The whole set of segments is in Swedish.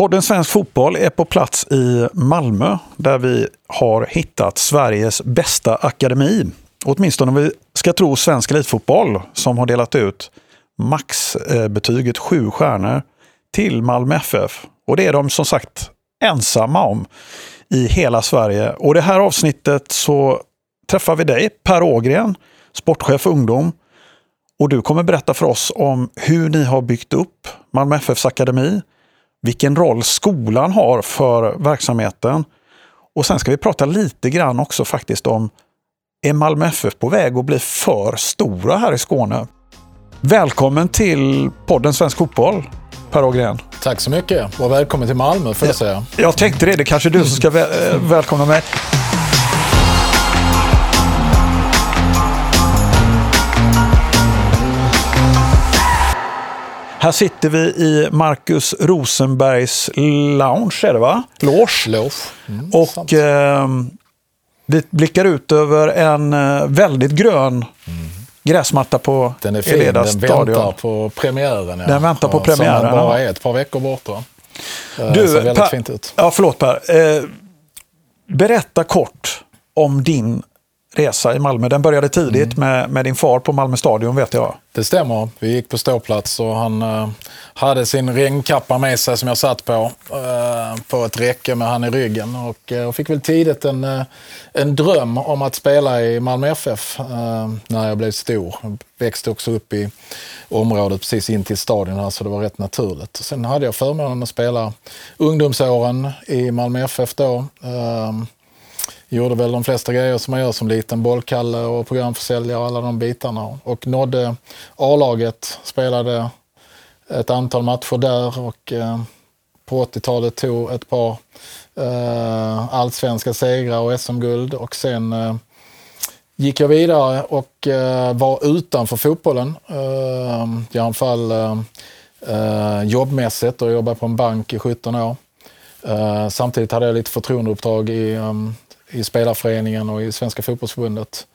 Podden Svensk Fotboll är på plats i Malmö där vi har hittat Sveriges bästa akademi. Åtminstone om vi ska tro Svensk Elitfotboll som har delat ut maxbetyget sju stjärnor till Malmö FF. Och det är de som sagt ensamma om i hela Sverige. Och det här avsnittet så träffar vi dig, Per Ågren, sportchef ungdom. Och du kommer berätta för oss om hur ni har byggt upp Malmö FFs akademi, vilken roll skolan har för verksamheten. Och sen ska vi prata lite grann också faktiskt om, är Malmö FF på väg att bli för stora här i Skåne? Välkommen till podden Svensk Fotboll, Per Ågren. Tack så mycket och välkommen till Malmö får jag säga. Jag tänkte det, det är kanske du som ska väl eh, välkomna mig. Här sitter vi i Marcus Rosenbergs lounge, är det va? Loge. Loge. Mm, och eh, vi blickar ut över en eh, väldigt grön mm. gräsmatta på Den är fin, den stadion. väntar på premiären. Ja. Den väntar på premiären. Som bara är ett par veckor borta. Eh, du, ser väldigt per, fint ut. Ja, förlåt Per. Eh, berätta kort om din resa i Malmö. Den började tidigt mm. med, med din far på Malmö stadion vet jag. Det stämmer. Vi gick på ståplats och han uh, hade sin regnkappa med sig som jag satt på. Uh, på ett räcke med han i ryggen. Och uh, fick väl tidigt en, uh, en dröm om att spela i Malmö FF när jag blev stor. Jag växte också upp i området precis in till stadion här så det var rätt naturligt. Sen hade jag förmånen att spela ungdomsåren i Malmö FF då gjorde väl de flesta grejer som man gör som liten. Bollkalle och programförsäljare och alla de bitarna. Och nådde A-laget, spelade ett antal matcher där och eh, på 80-talet tog ett par eh, allsvenska segrar och SM-guld. Och sen eh, gick jag vidare och eh, var utanför fotbollen. Eh, I alla fall eh, jobbmässigt och jobbade på en bank i 17 år. Samtidigt hade jag lite förtroendeuppdrag i i spelarföreningen och i Svenska fotbollsförbundet.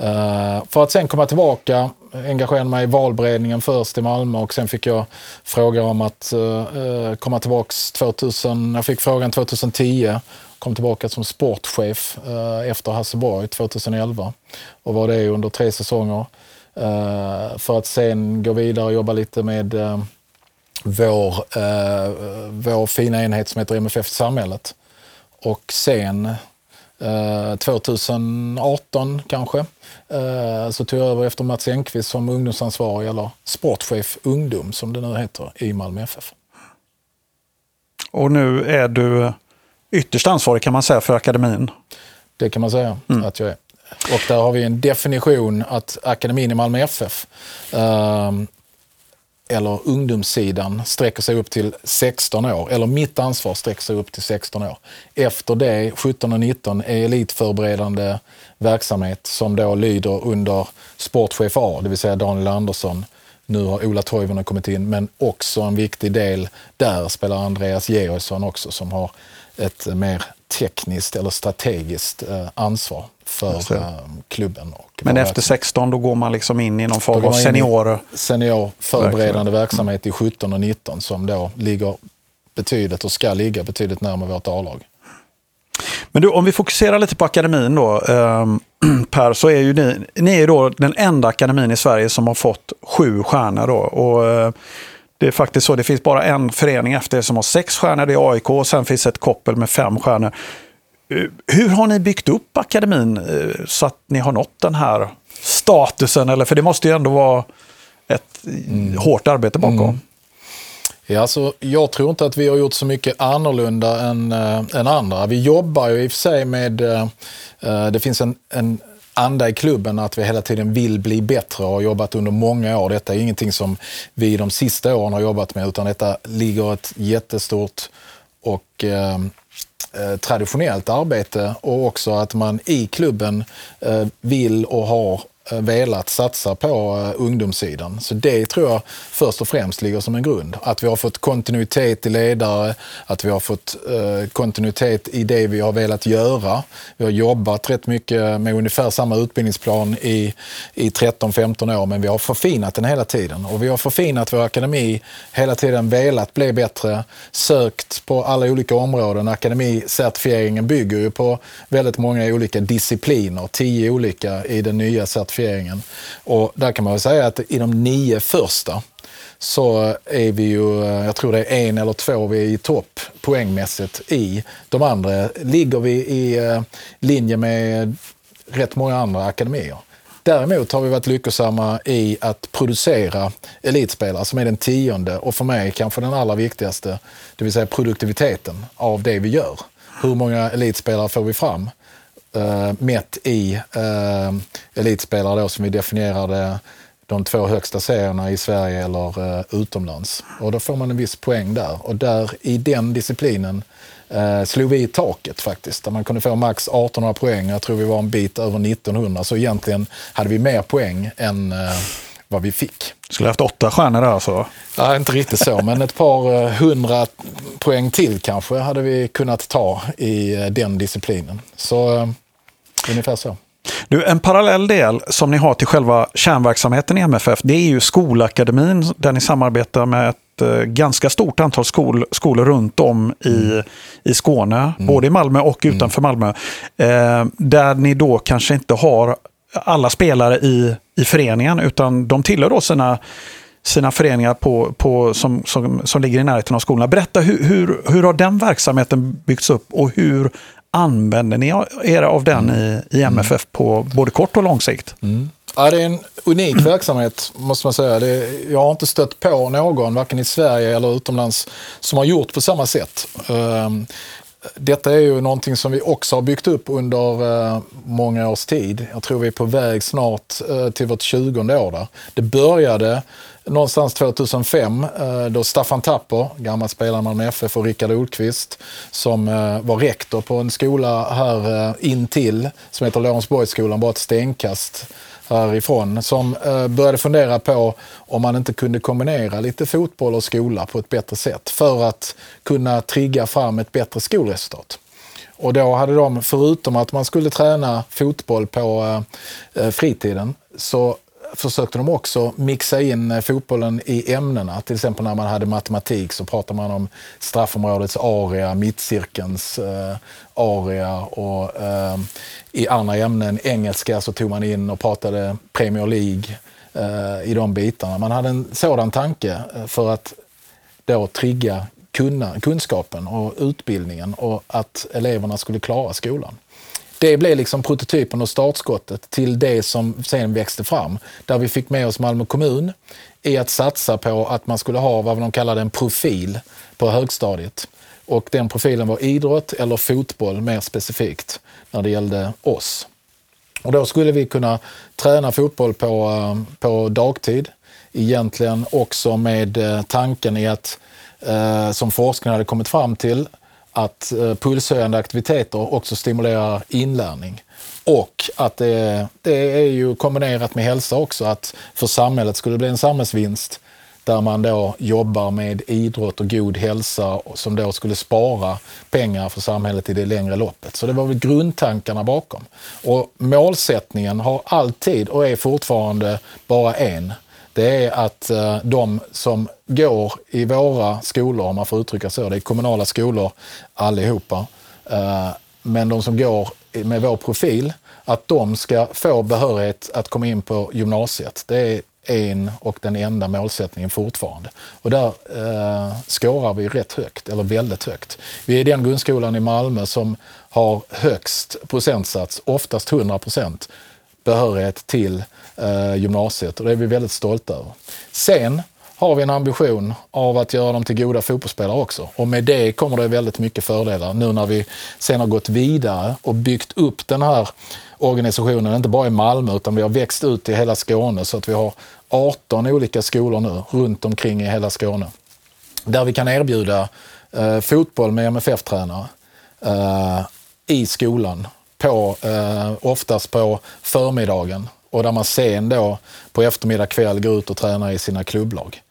Uh, för att sen komma tillbaka, engagera mig i valberedningen först i Malmö och sen fick jag fråga om att uh, komma tillbaka 2000, jag fick frågan 2010, kom tillbaka som sportchef uh, efter Hasseborg 2011 och var det under tre säsonger. för att sen gå vidare och jobba lite med vår, vår fina enhet som heter MFF Samhället. Och sen 2018 eh, kanske, eh, så tog jag över efter Mats Enqvist som ungdomsansvarig, eller sportchef ungdom som det nu heter, i Malmö FF. Och nu är du ytterst ansvarig kan man säga för akademin? Det kan man säga mm. att jag är. Och där har vi en definition att akademin i Malmö FF eller ungdomssidan sträcker sig upp till 16 år, eller mitt ansvar sträcker sig upp till 16 år. Efter det, 17 och 19, är elitförberedande verksamhet som då lyder under sportchef A, det vill säga Daniel Andersson. Nu har Ola Toivonen kommit in, men också en viktig del där spelar Andreas Georgsson också som har ett mer tekniskt eller strategiskt eh, ansvar för eh, klubben. Och Men efter 16 då går man liksom in i någon form av senior... Senior förberedande verksamhet i 17 och 19 som då ligger betydligt och ska ligga betydligt närmare vårt A-lag. Men du, om vi fokuserar lite på akademin då, eh, Per, så är ju ni, ni är då den enda akademin i Sverige som har fått sju stjärnor. Då, och, eh, det är faktiskt så, det finns bara en förening efter som har sex stjärnor, det är AIK, och sen finns ett koppel med fem stjärnor. Hur har ni byggt upp akademin eh, så att ni har nått den här statusen? Eller, för det måste ju ändå vara ett mm. hårt arbete bakom. Mm. Ja, alltså, jag tror inte att vi har gjort så mycket annorlunda än, äh, än andra. Vi jobbar ju i och för sig med, äh, det finns en, en anda i klubben att vi hela tiden vill bli bättre och har jobbat under många år. Detta är ingenting som vi de sista åren har jobbat med utan detta ligger ett jättestort och Eh, Eh, traditionellt arbete och också att man i klubben eh, vill och har Eh, velat satsa på eh, ungdomssidan. Så det tror jag först och främst ligger som en grund. Att vi har fått kontinuitet i ledare, att vi har fått eh, kontinuitet i det vi har velat göra. Vi har jobbat rätt mycket med ungefär samma utbildningsplan i, i 13-15 år, men vi har förfinat den hela tiden. Och vi har förfinat vår akademi, hela tiden velat bli bättre, sökt på alla olika områden. Akademicertifieringen bygger ju på väldigt många olika discipliner, tio olika i den nya certifieringen. Och där kan man väl säga att i de nio första så är vi ju, eh, jag tror det är en eller två vi är i topp poängmässigt i. De andra ligger vi i eh, linje med rätt många andra akademier. Däremot har vi varit lyckosamma i att producera elitspelare som är den tionde och för mig kanske den allra viktigaste, det vill säga produktiviteten av det vi gör. Hur många elitspelare får vi fram? Uh, mätt i uh, elitspelare då, som vi definierade de två högsta serierna i Sverige eller uh, utomlands. Och då får man en viss poäng där. Och där i den disciplinen uh, slog vi i taket faktiskt. Där man kunde få max 1800 poäng. Jag tror vi var en bit över 1900. Så egentligen hade vi mer poäng än uh, vad vi fick. Skulle haft åtta stjärnor där alltså? Ja, inte riktigt så, men ett par hundra poäng till kanske hade vi kunnat ta i den disciplinen. Så ungefär så. Du, en parallell del som ni har till själva kärnverksamheten i MFF, det är ju skolakademin där ni samarbetar med ett eh, ganska stort antal skol, skolor runt om i, mm. i Skåne, mm. både i Malmö och mm. utanför Malmö. Eh, där ni då kanske inte har alla spelare i, i föreningen, utan de tillhör då sina sina föreningar på, på, som, som, som ligger i närheten av skolorna. Berätta, hur, hur, hur har den verksamheten byggts upp och hur använder ni er av den i, i MFF på både kort och lång sikt? Mm. Ja, det är en unik verksamhet måste man säga. Det, jag har inte stött på någon, varken i Sverige eller utomlands, som har gjort på samma sätt. Um, detta är ju någonting som vi också har byggt upp under uh, många års tid. Jag tror vi är på väg snart uh, till vårt 20 år där. Det började någonstans 2005 eh, då Staffan Tapper, gammal spelare med Malmö FF och Rickard Olqvist som eh, var rektor på en skola här eh, intill som heter Lorensborgsskolan, bara ett stenkast härifrån, som började fundera på om man inte kunde kombinera lite fotboll och skola på ett bättre sätt för att kunna trigga fram ett bättre skolresultat. Och då hade de, förutom att man skulle träna fotboll på fritiden, så försökte de också mixa in eh, fotbollen i ämnena. Till exempel när man hade matematik så pratade man om straffområdets area, mittcirkelns eh, area och eh, i andra ämnen, engelska, så tog man in och pratade Premier League eh, i de bitarna. Man hade en sådan tanke eh, för att då trigga kunna, kunskapen och utbildningen och att eleverna skulle klara skolan. Det blev liksom prototypen och startskottet till det som sen växte fram. Där vi fick med oss Malmö kommun i att satsa på att man skulle ha vad de kallade en profil på högstadiet. Och den profilen var idrott eller fotboll mer specifikt när det gällde oss. Och då skulle vi kunna träna fotboll på, eh, på dagtid. Egentligen också med eh, tanken i att, eh, som forskningen hade kommit fram till, att eh, pulshöjande aktiviteter också stimulerar inlärning. Och att det, det, är ju kombinerat med hälsa också, att för samhället skulle det bli en samhällsvinst där man då jobbar med idrott och god hälsa som då skulle spara pengar för samhället i det längre loppet. Så det var väl grundtankarna bakom. Och målsättningen har alltid och är fortfarande bara en det är att eh, de som går i våra skolor, om man får uttrycka så, det är kommunala skolor allihopa, eh, men de som går med vår profil, att de ska få behörighet att komma in på gymnasiet. Det är en och den enda målsättningen fortfarande. Och där eh, skårar vi rätt högt, eller väldigt högt. Vi är den grundskolan i Malmö som har högst procentsats, oftast 100 procent, behörighet till eh, gymnasiet och det är vi väldigt stolta över. Sen har vi en ambition av att göra dem till goda fotbollsspelare också. Och med det kommer det väldigt mycket fördelar nu när vi sen har gått vidare och byggt upp den här organisationen, inte bara i Malmö utan vi har växt ut i hela Skåne så att vi har 18 olika skolor nu runt omkring i hela Skåne. Där vi kan erbjuda eh, fotboll med MFF-tränare eh, i skolan, på, eh, oftast på förmiddagen och där man sen då på eftermiddag kväll går ut och tränar i sina klubblag.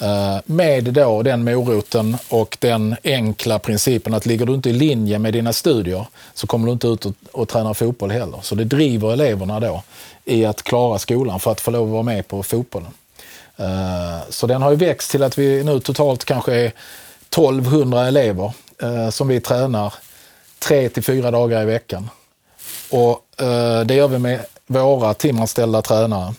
Eh, med då den moroten och den enkla principen att ligger du inte i linje med dina studier så kommer du inte ut och, och tränar fotboll heller. Så det driver eleverna då i att klara skolan för att få lov att vara med på fotbollen. Eh, så den har ju växt till att vi nu totalt kanske är 1200 elever eh, som vi tränar tre till fyra dagar i veckan. Och eh, det gör vi med våra timanställda tränare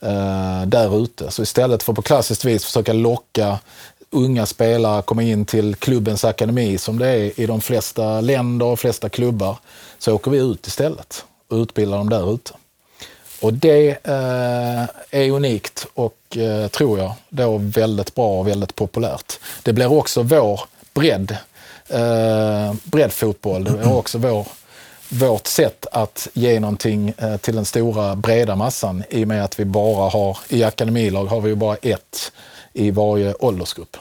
eh, där ute. Så istället för på klassiskt vis försöka locka unga spelare att komma in till klubbens akademi som det är i de flesta länder och flesta klubbar, så åker vi ut istället och utbildar dem där ute. Och det eh, är unikt och, eh, tror jag, då väldigt bra och väldigt populärt. Det blir också vår bredd, eh, breddfotboll. Det blir också vår vårt sätt att ge någonting eh, till den stora breda massan i och med att vi bara har, i akademilag har vi ju bara ett i varje åldersgrupp.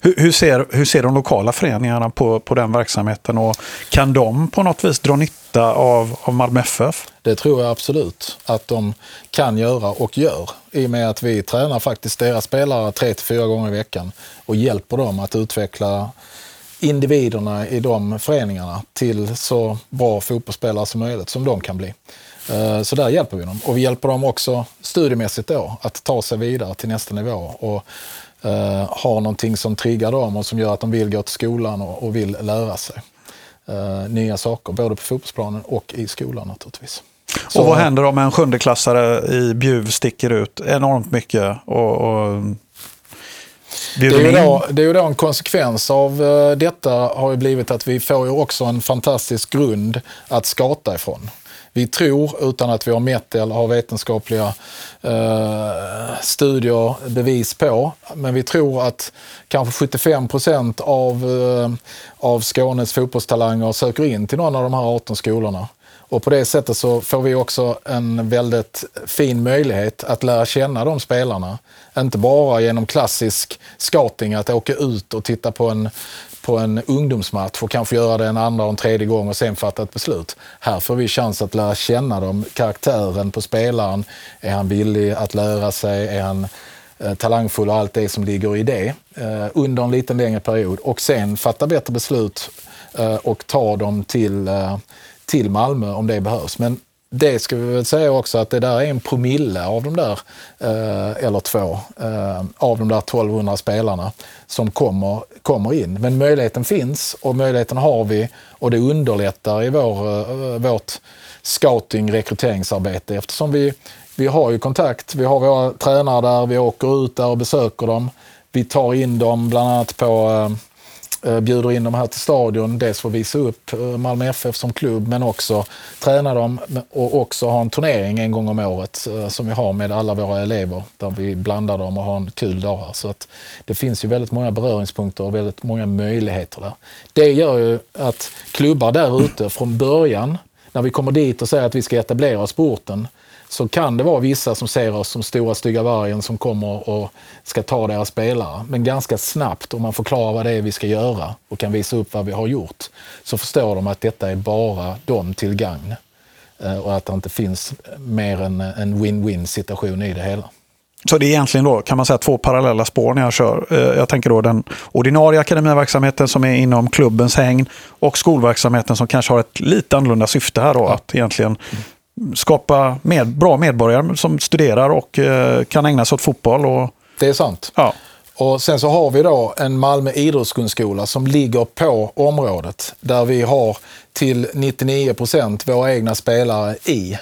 Hur, hur, ser, hur ser de lokala föreningarna på, på den verksamheten och kan de på något vis dra nytta av, av Malmö FF? Det tror jag absolut att de kan göra och gör i och med att vi tränar faktiskt deras spelare tre till fyra gånger i veckan och hjälper dem att utveckla individerna i de föreningarna till så bra fotbollsspelare som möjligt som de kan bli. Eh, så där hjälper vi dem. Och vi hjälper dem också studiemässigt då att ta sig vidare till nästa nivå och uh, ha någonting som triggar dem och som gör att de vill gå till skolan och, och vill lära sig uh, nya saker, både på fotbollsplanen och i skolan naturligtvis. Så, och vad händer om en sjundeklassare i Bjuv sticker ut enormt mycket och, och det är, ju då, det är ju då en konsekvens av uh, detta har ju blivit att vi får ju också en fantastisk grund att skata ifrån. Vi tror, utan att vi har mätt eller har vetenskapliga uh, studier bevis på, men vi tror att kanske 75 procent av, uh, av Skånes fotbollstalanger söker in till någon av de här 18 skolorna. Och på det sättet så får vi också en väldigt fin möjlighet att lära känna de spelarna. Inte bara genom klassisk scouting, att åka ut och titta på en, på en ungdomsmatch och kanske göra det en andra och en tredje gång och sen fatta ett beslut. Här får vi chans att lära känna dem, karaktären på spelaren. Är han villig att lära sig? Är han eh, talangfull och allt det som ligger i det eh, under en liten längre period och sen fatta bättre beslut eh, och ta dem till till Malmö om det behövs. Men det ska vi väl säga också att det där är en promille av de där, eh, eller två, eh, av de där 1200 spelarna som kommer, kommer in. Men möjligheten finns och möjligheten har vi och det underlättar i vår, eh, vårt scouting rekryteringsarbete eftersom vi, vi har ju kontakt, vi har våra tränare där, vi åker ut där och besöker dem. Vi tar in dem bland annat på eh, Eh, bjuder in dem här till stadion, dels för att visa upp eh, Malmö FF som klubb, men också träna dem och också ha en turnering en gång om året eh, som vi har med alla våra elever, där vi blandar dem och har en kul dag här. Så att det finns ju väldigt många beröringspunkter och väldigt många möjligheter där. Det gör ju att klubbar där ute från början, när vi kommer dit och säger att vi ska etablera oss på orten, så kan det vara vissa som ser oss som stora stygga vargen som kommer och ska ta deras spelare. Men ganska snabbt, om man förklarar vad det är vi ska göra och kan visa upp vad vi har gjort, så förstår de att detta är bara dem till gagn. Eh, och att det inte finns mer än en win-win situation i det hela. Så det är egentligen då, kan man säga, två parallella spår när jag kör. Eh, jag tänker då den ordinarie akademiverksamheten som är inom klubbens hägn och skolverksamheten som kanske har ett lite annorlunda syfte här då, ja. att egentligen skapa med, bra medborgare som studerar och eh, kan ägna sig åt fotboll. Och, det är sant. Ja. Och sen så har vi då en Malmö idrottsgrundskola som ligger på området där vi har till 99 procent våra egna spelare i.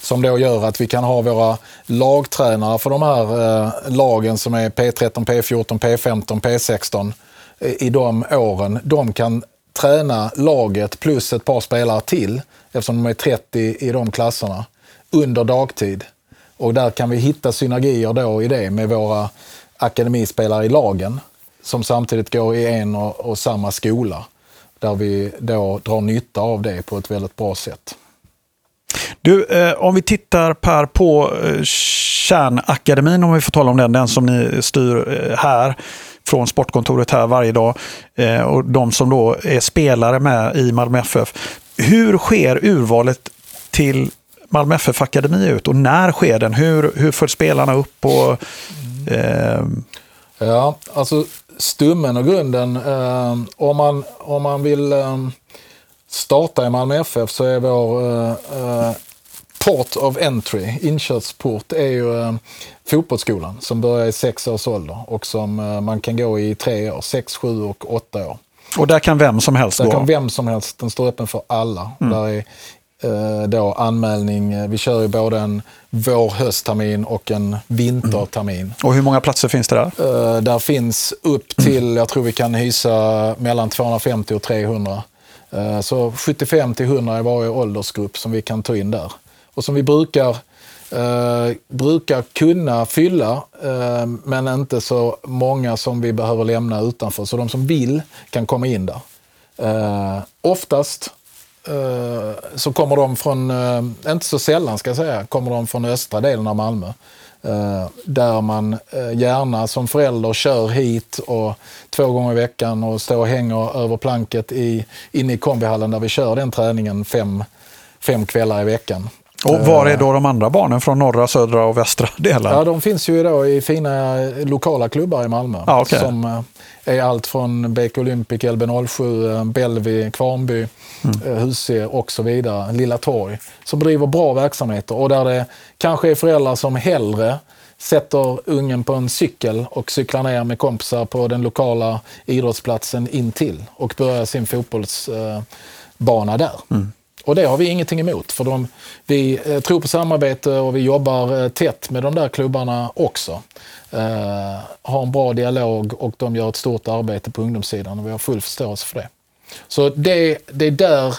Som då gör att vi kan ha våra lagtränare för de här eh, lagen som är P13, P14, P15, P16 i de åren. De kan träna laget plus ett par spelare till eftersom de är 30 i de klasserna, under dagtid. Och där kan vi hitta synergier då i det med våra akademispelare i lagen som samtidigt går i en och, och samma skola. Där vi då drar nytta av det på ett väldigt bra sätt. Du, eh, om vi tittar Per på eh, Kärnakademin, om vi får tala om den, den som ni styr eh, här från sportkontoret här varje dag eh, och de som då är spelare med i Malmö FF. Hur sker urvalet till Malmö FF Akademi ut och när sker den? Hur, hur följs spelarna upp? Och, eh... Ja, alltså stummen och grunden, eh, om, man, om man vill eh, starta i Malmö FF så är vår eh, eh, port of entry, inkörsport, är ju eh, fotbollsskolan som börjar i sex års ålder och som eh, man kan gå i tre år, sex, sju och åtta år. Och där kan vem som helst där gå? Där kan vem som helst, den står öppen för alla. Mm. Där är eh, då anmälning, vi kör ju både en vår hösttermin och en vintertermin. Mm. Och hur många platser finns det där? Eh, där finns upp till, jag tror vi kan hysa mellan 250 och 300. Eh, så 75 till 100 i varje åldersgrupp som vi kan ta in där. Och som vi brukar, eh, brukar kunna fylla, eh, men inte så många som vi behöver lämna utanför. Så de som vill kan komma in där. Eh, oftast eh, så kommer de från, eh, inte så sällan ska jag säga, kommer de från östra delen av Malmö. Eh, där man eh, gärna som förälder kör hit och två gånger i veckan och står och hänger över planket i, inne i kombihallen där vi kör den träningen fem, fem kvällar i veckan. Och var är då de andra barnen från norra, södra och västra delen? Ja, de finns ju då i fina lokala klubbar i Malmö. Ah, okay. Som eh, är allt från BK Olympic, LB07, eh, Bellevue, Kvarnby, mm. Husie och så vidare. Lilla Torg. Som driver bra verksamheter och där det kanske är föräldrar som hellre sätter ungen på en cykel och cyklar ner med kompisar på den lokala idrottsplatsen intill och börjar sin fotbollsbana där. Mm. Och det har vi ingenting emot, för de, vi eh, tror på samarbete och vi jobbar eh, tätt med de där klubbarna också. Eh, har en bra dialog och de gör ett stort arbete på ungdomssidan och vi har full förståelse för det. Så det, det är där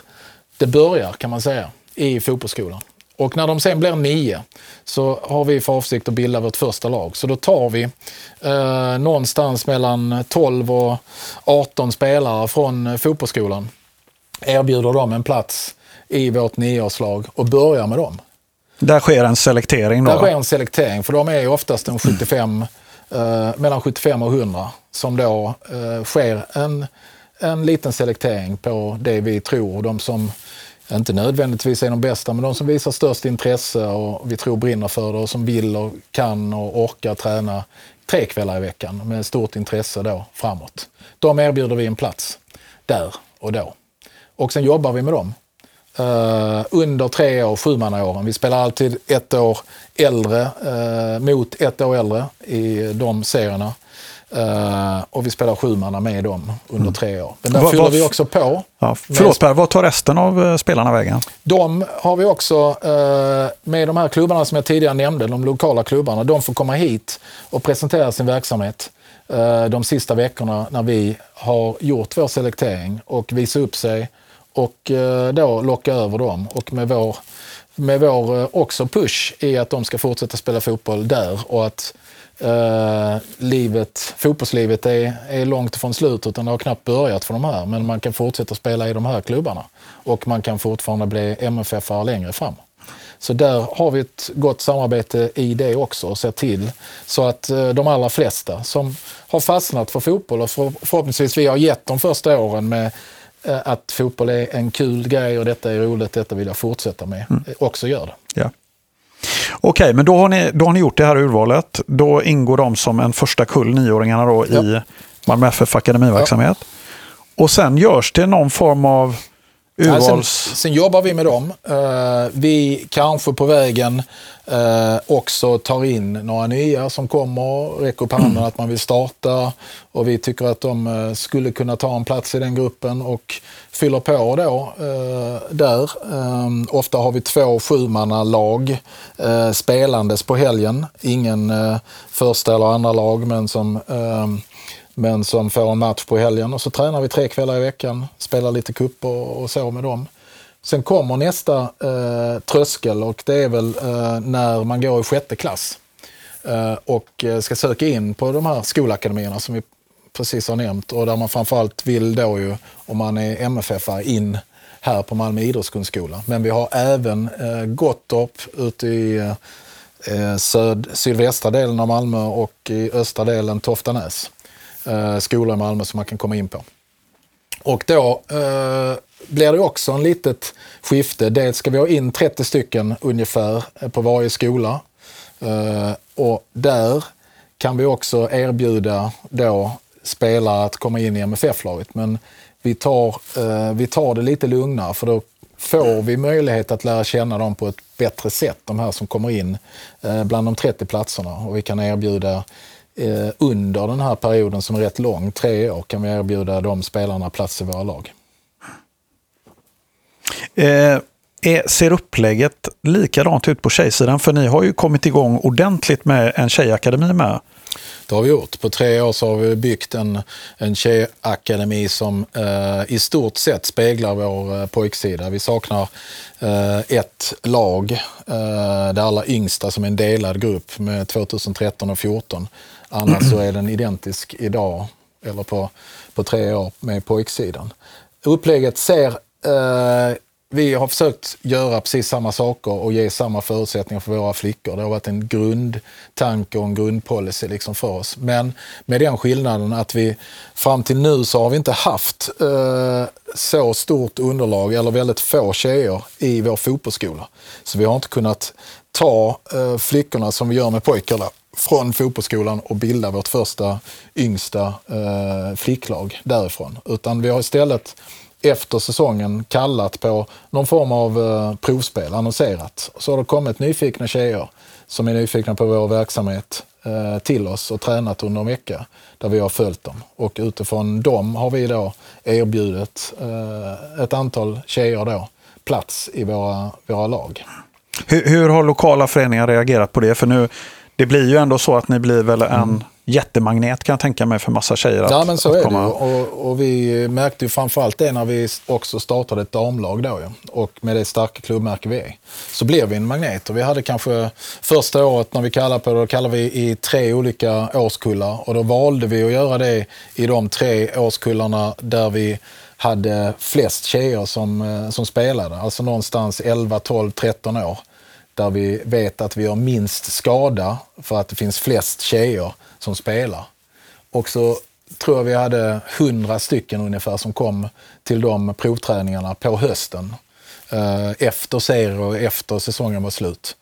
det börjar kan man säga, i fotbollsskolan. Och när de sen blir nio så har vi för avsikt att bilda vårt första lag. Så då tar vi eh, någonstans mellan 12 och 18 spelare från fotbollsskolan. Erbjuder dem en plats i vårt nioårslag och börjar med dem. Där sker en selektering? Då? Där sker en selektering, för de är oftast en 75, eh, mellan 75 och 100 som då eh, sker en, en liten selektering på det vi tror, de som inte nödvändigtvis är de bästa, men de som visar störst intresse och vi tror brinner för det och som vill och kan och orkar träna tre kvällar i veckan med stort intresse då framåt. De erbjuder vi en plats där och då. Och sen jobbar vi med dem Uh, under tre år, sjumannaåren. Vi spelar alltid ett år äldre uh, mot ett år äldre i de serierna. Uh, och vi spelar sjumanna med dem under mm. tre år. Men där fyller vi också på. Ja, förlåt Per, vad tar resten av spelarna vägen? De har vi också, med de här klubbarna som jag tidigare nämnde, de lokala klubbarna, de får komma hit och presentera sin verksamhet de sista veckorna när vi har gjort vår selektering och visa upp sig och eh, då locka över dem. Och med vår, med vår eh, också push i att de ska fortsätta spela fotboll där och att eh, livet, fotbollslivet är, är långt ifrån slut utan det har knappt börjat för de här. Men man kan fortsätta spela i de här klubbarna och man kan fortfarande bli MFF-are längre fram. Så där har vi ett gott samarbete i det också och ser till så att eh, de allra flesta som har fastnat för fotboll och förhoppningsvis vi har gett de första åren med att fotboll är en kul grej och detta är roligt, detta vill jag fortsätta med, mm. Eh, också gör det. Ja. Okej, okay, men då har, ni, då har ni gjort det här urvalet. Då ingår de som en första kull nioåringarna då ja. i Malmö FF akademiverksamhet. Ja. Och sen görs det någon form av urvals... Sen, sen, jobbar vi med dem. Uh, vi kanske på vägen uh, också tar in några nya som kommer, räcker upp handen mm. att man vill starta och vi tycker att de uh, skulle kunna ta en plats i den gruppen och fyller på då där. Um, ofta har vi två sjumannalag spelandes på helgen. Ingen första eller andra lag men som men som får en match på helgen och så tränar vi tre kvällar i veckan, spelar lite cup och, och så med dem. Sen kommer nästa eh, tröskel och det är väl eh, när man går i sjätte klass eh, och eh, ska söka in på de här skolakademierna som vi precis har nämnt och där man framförallt vill då ju, om man är MFF, in här på Malmö idrottsgrundskola. Men vi har även eh, Gottorp ute i eh, söd, sydvästra delen av Malmö och i östra delen Toftanäs eh, skolor i Malmö som man kan komma in på. Och då eh, blir det också en litet skifte. Dels ska vi ha in 30 stycken ungefär eh, på varje skola. Eh, och där kan vi också erbjuda då spelare att komma in i MFF-laget. Men vi tar, eh, vi tar det lite lugnare för då får vi möjlighet att lära känna dem på ett bättre sätt, de här som kommer in eh, bland de 30 platserna. Och vi kan erbjuda eh, under den här perioden som är rätt lång, tre år, kan vi erbjuda de spelarna plats i våra lag. Eh, ser upplägget likadant ut på tjejsidan? För ni har ju kommit igång ordentligt med en tjejakademi med. Det har vi gjort. På tre år så har vi byggt en, en tjejakademi som eh, i stort sett speglar vår eh, pojksida. Vi saknar eh, ett lag, eh, det allra yngsta som är en delad grupp med 2013 och 2014. Annars så är den identisk idag, eller på, på tre år, med pojksidan. Upplägget ser eh, vi har försökt göra precis samma saker och ge samma förutsättningar för våra flickor. Det har varit en grundtanke och en grundpolicy liksom för oss. Men med den skillnaden att vi fram till nu så har vi inte haft eh, så stort underlag eller väldigt få tjejer i vår fotbollsskola. Så vi har inte kunnat ta eh, flickorna som vi gör med pojkarna från fotbollsskolan och bilda vårt första yngsta eh, flicklag därifrån. Utan vi har istället efter säsongen kallat på någon form av eh, provspel, annonserat. Så har det kommit nyfikna tjejer som är nyfikna på vår verksamhet eh, till oss och tränat under en vecka där vi har följt dem. Och utifrån dem har vi då erbjudit eh, ett antal tjejer då plats i våra, våra lag. Hur, hur har lokala föreningar reagerat på det? För nu, det blir ju ändå så att ni blir väl en mm jättemagnet kan jag tänka mig för massa tjejer. Att, ja, men så är komma. det och, och, vi märkte ju framförallt det när vi också startade ett damlag då. Ja. Och med det starka klubbmärke vi är. Så blev vi en magnet och vi hade kanske första året när vi kallade på det, då kallade vi i tre olika årskullar. Och då valde vi att göra det i de tre årskullarna där vi hade flest tjejer som, eh, som spelade. Alltså någonstans 11, 12, 13 år. Där vi vet att vi har minst skada för att det finns flest tjejer som spelar. Och så tror jag vi hade hundra stycken ungefär som kom till de provträningarna på hösten. Eh, efter serier och efter säsongen var slut.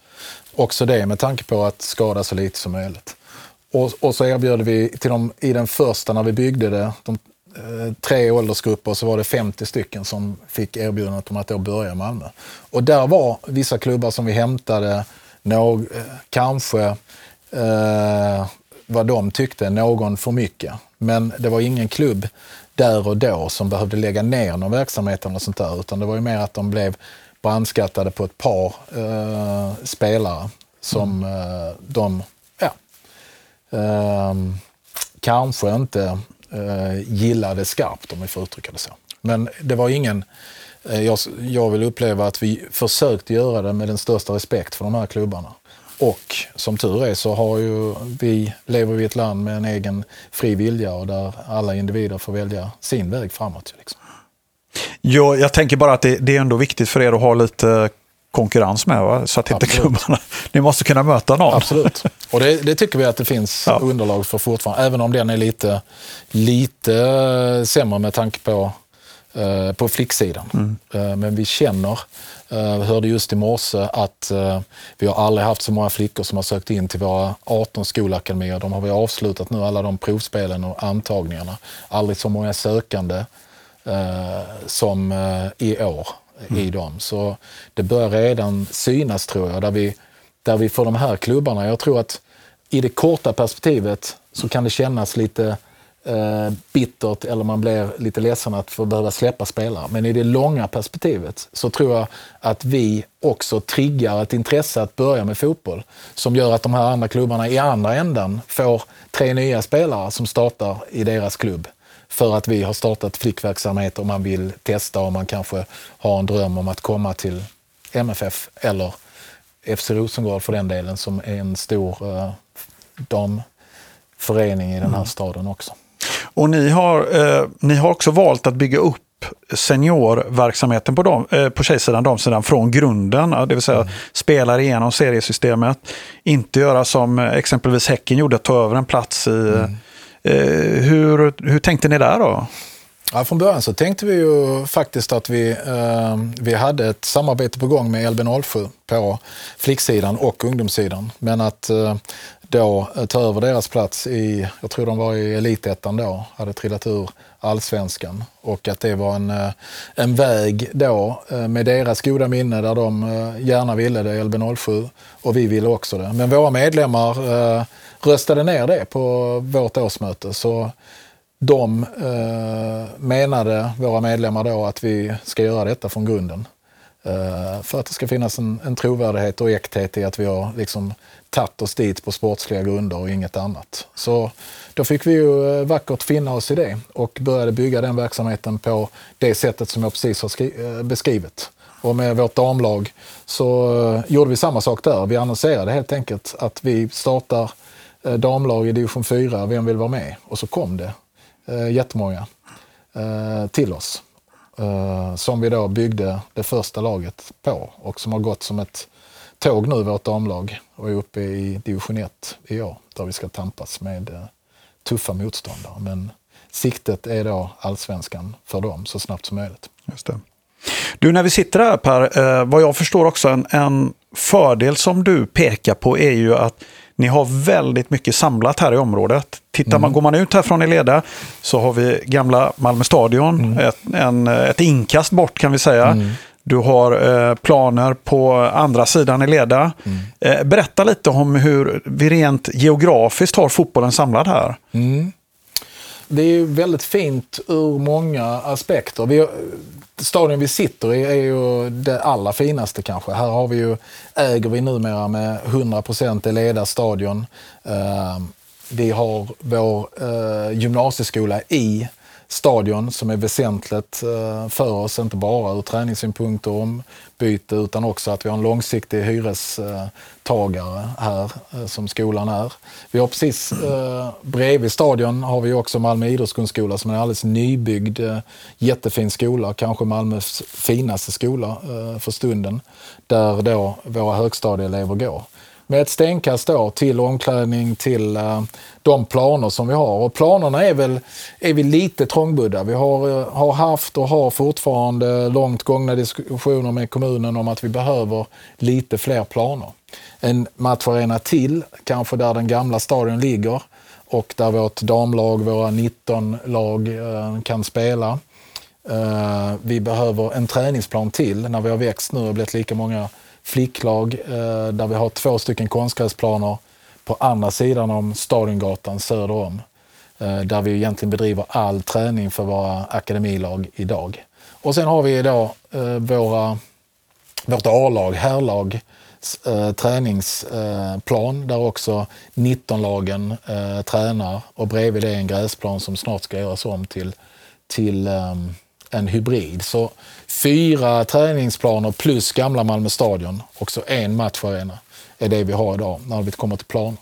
Också det med tanke på att skada så lite som möjligt. Och, och så erbjöd vi till dem i den första när vi byggde det, de, tre åldersgrupper, så var det 50 stycken som fick erbjudandet om att då börja i Malmö. Och där var vissa klubbar som vi hämtade, någ, eh, kanske eh, vad de tyckte, någon för mycket. Men det var ingen klubb där och då som behövde lägga ner någon verksamhet eller sånt där, utan det var ju mer att de blev brandskattade på ett par eh, spelare som mm. eh, de, ja, eh, kanske inte eh, Eh, gillade skarpt om vi får uttrycka det så. Men det var ingen, eh, jag, jag vill uppleva att vi försökte göra det med den största respekt för de här klubbarna. Och som tur är så har ju vi, lever vi i ett land med en egen fri vilja och där alla individer får välja sin väg framåt. Liksom. Ja, jag tänker bara att det, det, är ändå viktigt för er att ha lite konkurrens med, va? så att inte klubbarna... Ni måste kunna möta någon. Absolut. Och det, det tycker vi att det finns ja. underlag för fortfarande, även om den är lite, lite sämre med tanke på, eh, på flicksidan. Mm. Eh, men vi känner Uh, hörde just i morse att uh, vi har aldrig haft så många flickor som har sökt in till våra 18 skolakademier. De har vi avslutat nu, alla de provspelen och antagningarna. Aldrig så många sökande uh, som i år mm. i dem. Så det bör redan synas tror jag, där vi, där vi får de här klubbarna. Jag tror att i det korta perspektivet så kan det kännas lite eh, bittert eller man blir lite ledsen att få behöva släppa spelare. Men i det långa perspektivet så tror jag att vi också triggar ett intresse att börja med fotboll som gör att de här andra klubbarna i andra änden får tre nya spelare som startar i deras klubb för att vi har startat flickverksamhet och man vill testa och man kanske har en dröm om att komma till MFF eller FC Rosengård för den delen som är en stor eh, damförening i den här mm. staden också. Och ni har, eh, ni har också valt att bygga upp seniorverksamheten på, dem, eh, på tjejsidan, damsidan från grunden. Det vill säga mm. spela igenom seriesystemet. Inte göra som eh, exempelvis Häcken gjorde, ta över en plats i... Mm. Eh, hur, hur tänkte ni där då? Ja, från början så tänkte vi ju faktiskt att vi, eh, vi hade ett samarbete på gång med LB07 på flicksidan och ungdomssidan. Men att eh, då eh, ta över deras plats i, jag tror de var i elitettan då, hade trillat ur allsvenskan. Och att det var en, eh, en väg då eh, med deras goda minne där de gärna ville det, LB07, och vi ville också det. Men våra medlemmar röstade ner det på vårt årsmöte. Så de eh, menade, våra medlemmar då, att vi ska göra detta från grunden. Eh, för att det ska finnas en, en trovärdighet och äkthet i att vi har liksom tagit oss dit på sportsliga grunder och inget annat. Så då fick vi ju eh, vackert finna oss i det och började bygga den verksamheten på det sättet som jag precis har beskrivit. Och med vårt damlag så gjorde vi samma sak där. Vi annonserade helt enkelt att vi startar Eh, damlag i division 4, vem vill vara med? Och så kom det eh, jättemånga eh, till oss. Som vi då byggde det första laget på och som har gått som ett tåg nu, vårt damlag, och är uppe i division 1 i år, där vi ska tampas med eh, tuffa motståndare. Men siktet är då allsvenskan för dem så snabbt som möjligt. Just det. Du, när vi sitter här Per, eh, vad jag förstår också en, en fördel som du pekar på är ju att ni har väldigt mycket samlat här i området. Tittar man, mm. Går man ut här från Eleda så har vi gamla Malmö stadion, mm. ett, en, ett inkast bort kan vi säga. Mm. Du har eh, planer på andra sidan i Leda. Mm. Eh, berätta lite om hur vi rent geografiskt har fotbollen samlad här. Mm. Det är väldigt fint ur många aspekter. Vi, stadion vi sitter i är ju det allra finaste kanske. Här har vi ju, äger vi numera med 100% Eleda stadion. Ehm, vi har vår eh, gymnasieskola i stadion som är väsentligt eh, för oss, inte bara ur träningssynpunkt och ombyte utan också att vi har en långsiktig hyrestagare här eh, som skolan är. Vi har precis eh, bredvid stadion har vi också Malmö idrottsgrundskola som är en alldeles nybyggd jättefin skola, kanske Malmös finaste skola för stunden, där då våra högstadieelever går med ett stenkast då till omklädning, till uh, de planer som vi har. Och planerna är väl är vi lite trångbudda. Vi har, uh, har haft och har fortfarande långt gångna diskussioner med kommunen om att vi behöver lite fler planer. En matcharena till, kanske där den gamla stadion ligger och där vårt damlag, våra 19 lag uh, kan spela. Eh, vi behöver en träningsplan till när vi har växt nu och blivit lika många flicklag eh, där vi har två stycken konstgräsplaner på andra sidan om Stadiongatan söder om. Eh, där vi egentligen bedriver all träning för våra akademilag idag. Och sen har vi då eh, våra, vårt A-lag, herrlag, eh, träningsplan eh, där också 19-lagen eh, tränar och bredvid det är en gräsplan som snart ska göras om till, till ehm, en hybrid. Så fyra träningsplaner plus gamla Malmö stadion och så en matcharena är det vi har idag när vi kommer till planer.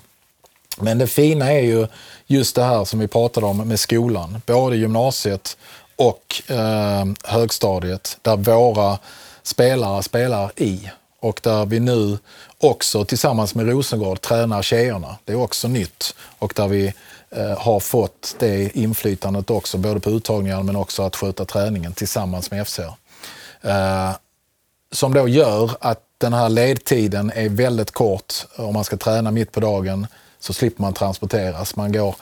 Men det fina är ju just det här som vi pratade om med skolan. Både gymnasiet och eh, högstadiet där våra spelare spelar i. Och där vi nu också tillsammans med Rosengård tränar tjejerna. Det är också nytt. Och där vi Eh, har fått det inflytandet också, både på uttagningar men också att sköta träningen tillsammans med FCR. Eh, som då gör att den här ledtiden är väldigt kort. Om man ska träna mitt på dagen så slipper man transporteras. Man går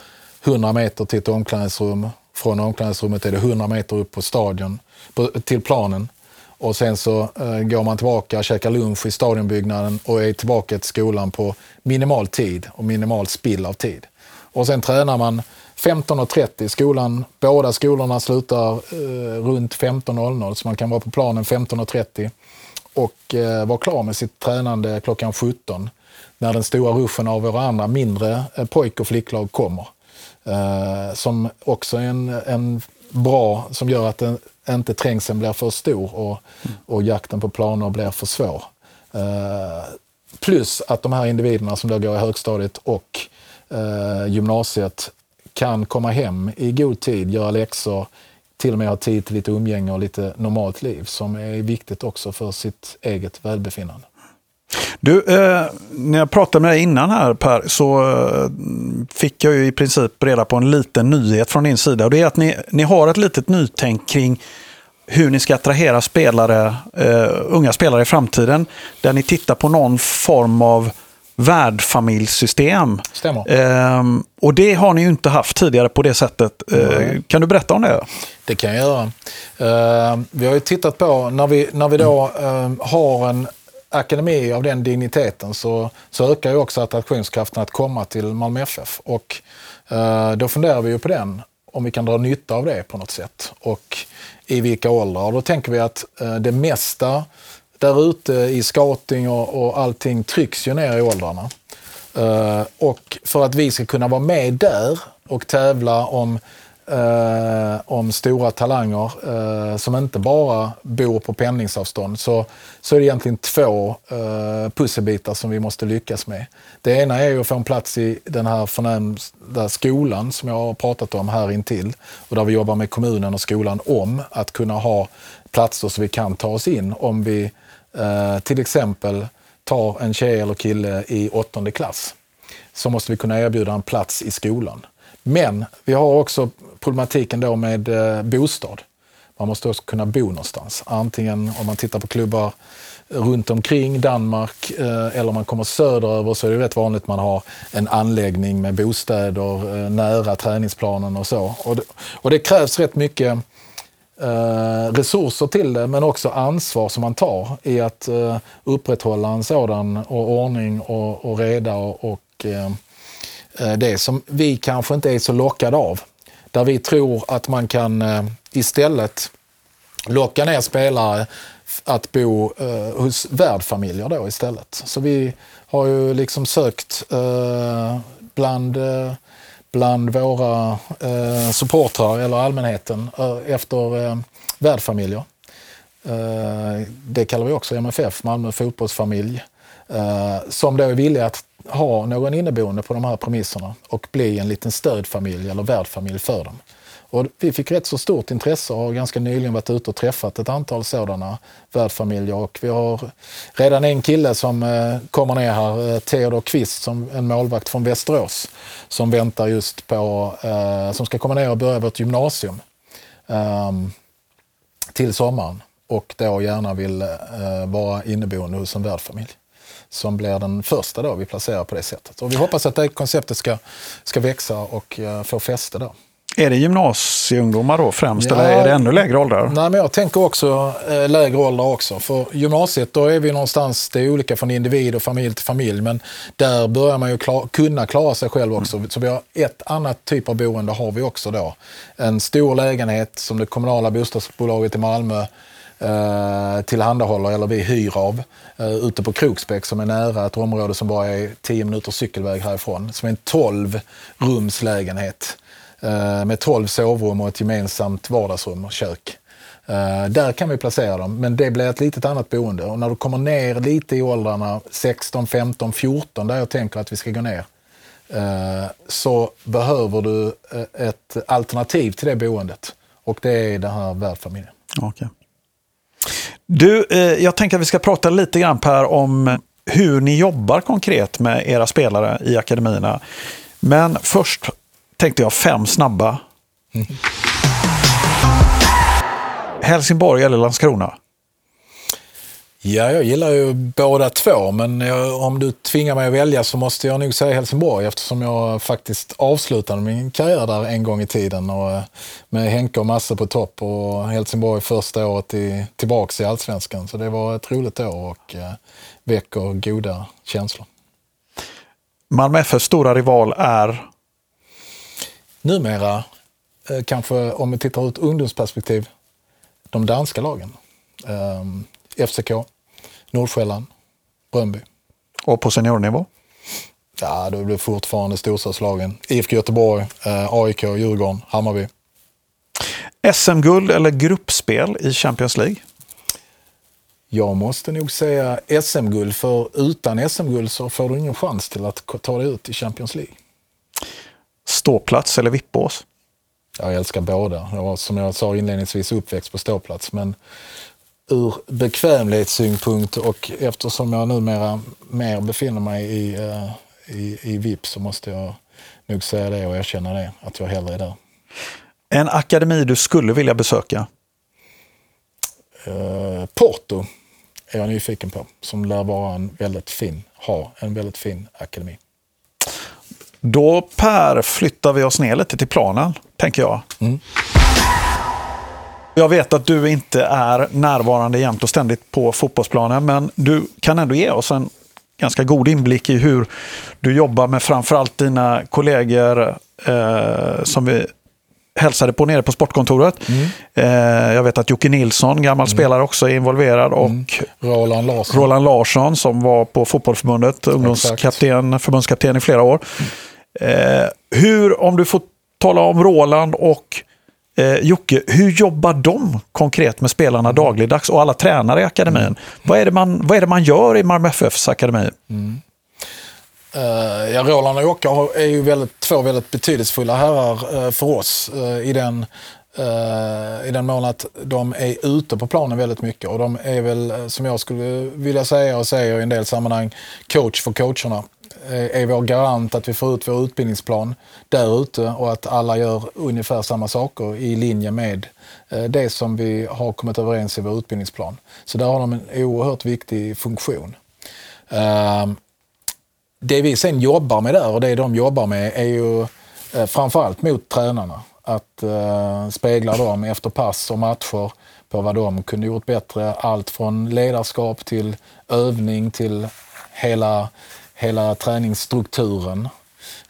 100 meter till ett omklädningsrum. Från omklädningsrummet är det 100 meter upp på stadion, på, till planen. Och sen så eh, går man tillbaka, käkar lunch i stadionbyggnaden och är tillbaka till skolan på minimal tid och minimal spill av tid. Och sen tränar man 15.30. Skolan, båda skolorna slutar eh, runt 15.00 så man kan vara på planen 15.30 och eh, vara klar med sitt tränande klockan 17 när den stora ruschen av våra andra mindre eh, pojk och flicklag kommer. Eh, som också är en, en bra, som gör att den, inte trängseln blir för stor och, och jakten på planer blir för svår. Eh, plus att de här individerna som då går i högstadiet och eh, gymnasiet kan komma hem i god tid, göra läxor, till och med ha tid till lite umgänge och lite normalt liv som är viktigt också för sitt eget välbefinnande. Du, eh, när jag pratade med dig innan här Per, så eh, fick jag ju i princip reda på en liten nyhet från din sida. Och det är att ni, ni har ett litet nytänk kring hur ni ska attrahera spelare, eh, unga spelare i framtiden. Där ni tittar på någon form av värdfamiljssystem. Stämmer. Eh, och det har ni ju inte haft tidigare på det sättet. Eh, kan du berätta om det? Det kan jag göra. Uh, vi har ju tittat på, när vi, när vi då uh, har en akademi av den digniteten så, så ökar ju också attraktionskraften att komma till Malmö FF. Och uh, då funderar vi ju på den, om vi kan dra nytta av det på något sätt. Och i vilka åldrar. Och då tänker vi att det mesta där ute i scouting och, och allting trycks ju ner i åldrarna. Eh, och för att vi ska kunna vara med där och tävla om uh, om stora talanger uh, som inte bara bor på pendlingsavstånd så, så är det egentligen två pusselbitar som vi måste lyckas med. Det ena är ju att få en plats i den här förnämsta skolan som jag har pratat om här intill och där vi jobbar med kommunen och skolan om att kunna ha platser så vi kan ta oss in om vi eh, till exempel tar en tjej eller kille i åttonde klass så måste vi kunna erbjuda en plats i skolan. Men vi har också problematiken då med eh, bostad. Man måste också kunna bo någonstans. Antingen om man tittar på klubbar runt omkring Danmark eh, eller om man kommer söderöver så är det rätt vanligt att man har en anläggning med bostäder eh, nära träningsplanen och så. Och det, och det krävs rätt mycket eh, resurser till det men också ansvar som man tar i att eh, upprätthålla en sådan och ordning och, och reda och, och eh, eh, det som vi kanske inte är så lockade av. Där vi tror att man kan eh, istället locka ner spelare att bo eh, hos värdfamiljer då istället. Så vi har ju liksom sökt eh, bland, eh, bland våra eh, supportrar eller allmänheten eh, efter eh, värdfamiljer. Det kallar vi också MFF, Malmö fotbollsfamilj, som då är villiga att ha någon inneboende på de här premisserna och bli en liten stödfamilj eller värdfamilj för dem. Och vi fick rätt så stort intresse och har ganska nyligen varit ute och träffat ett antal sådana värdfamiljer. Och vi har redan en kille som eh, kommer ner här, eh, Theodor Kvist, som en målvakt från Västerås, som väntar just på, eh, som ska komma ner och börja vårt gymnasium ehm, till sommaren och då gärna vill eh, vara inneboende hos en värdfamilj som blir den första då vi placerar på det sättet. Och vi hoppas att det konceptet ska, ska växa och eh, få fäste då. Är det gymnasieungdomar då främst ja, eller är det ännu lägre åldrar? Nej, men jag tänker också eh, lägre åldrar också. För gymnasiet då är vi någonstans, det är olika från individ och familj till familj, men där börjar man ju klar, kunna klara sig själv också. Mm. Så vi har ett annat typ av boende har vi också då. En stor lägenhet som det kommunala bostadsbolaget i Malmö eh, tillhandahåller, eller vi hyr av, eh, ute på Kroksbäck som är nära ett område som bara är 10 minuters cykelväg härifrån. Som är en 12 rumslägenhet Eh, med 12 sovrum och ett gemensamt vardagsrum och kök. Uh, där kan vi placera dem, men det blir ett litet annat boende. Och när du kommer ner lite i åldrarna 16, 15, 14, där jag tänker att vi ska gå ner, uh, så behöver du uh, ett alternativ till det boendet. Och det är den här värdfamiljen. Okay. Du, jag tänker att vi ska prata lite grann Per om hur ni jobbar konkret med era spelare i akademierna. Men först tänkte jag fem snabba. Mm. Helsingborg eller Landskrona? Ja, jag gillar ju båda två, men jag, om du tvingar mig att välja så måste jag nog säga Helsingborg eftersom jag faktiskt avslutade min karriär där en gång i tiden och eh, med Henke och Masse på topp och Helsingborg första året i, tillbaks i allsvenskan. Så det var ett roligt år och eh, väcker goda känslor. Malmö FFs stora rival är? Numera, eh, kanske om vi tittar ur ett ungdomsperspektiv, de danska lagen. Um, FCK, Nordsjälland, Bröndby. Och på seniornivå? Ja, det blir fortfarande storstadslagen. IFK Göteborg, eh, AIK, Djurgården, Hammarby. SM-guld eller gruppspel i Champions League? Jag måste nog säga SM-guld, för utan SM-guld så får du ingen chans till att ta dig ut i Champions League. Ståplats eller vippbås? Jag älskar båda. Jag var, som jag sa inledningsvis uppväxt på ståplats, men ur bekvämlighetssynpunkt och eftersom jag numera mer befinner mig i, uh, i, i VIP så måste jag nog säga det och erkänna det, att jag hellre är där. En akademi du skulle vilja besöka? Uh, Porto är jag nyfiken på, som lär vara en väldigt fin, ha en väldigt fin akademi. Då Per flyttar vi oss ner lite till planen, tänker jag. Mm. Jag vet att du inte är närvarande jämt och ständigt på fotbollsplanen, men du kan ändå ge oss en ganska god inblick i hur du jobbar med framförallt dina kollegor eh, som vi hälsade på nere på sportkontoret. Mm. Eh, jag vet att Jocke Nilsson, gammal mm. spelare, också är involverad. Och mm. Roland Larsson. Roland Larsson som var på Fotbollförbundet, ungdomskapten, förbundskapten i flera år. Eh, hur, om du får tala om Roland och eh, Jocke, hur jobbar de konkret med spelarna dagligdags och alla tränare i akademin? Mm. Vad, är det man, vad är det man gör i Malmö FFs akademi? Mm. Uh, ja, Roland och Jocke är ju väldigt, två väldigt betydelsefulla herrar uh, för oss uh, i, den, i den mån att de är ute på planen väldigt mycket och de är väl, som jag skulle vilja säga och säger i en del sammanhang, coach för coacherna. Eh, är vår garant att vi får ut vår utbildningsplan där ute och att alla gör ungefär samma saker i linje med eh, det som vi har kommit överens i vår utbildningsplan. Så där har de en oerhört viktig funktion. Ehm, det vi sen jobbar med där och det de jobbar med är ju eh, framförallt mot tränarna. Att spegla dem efter pass och matcher på vad de kunde gjort bättre. Allt från ledarskap till övning till hela, hela träningsstrukturen.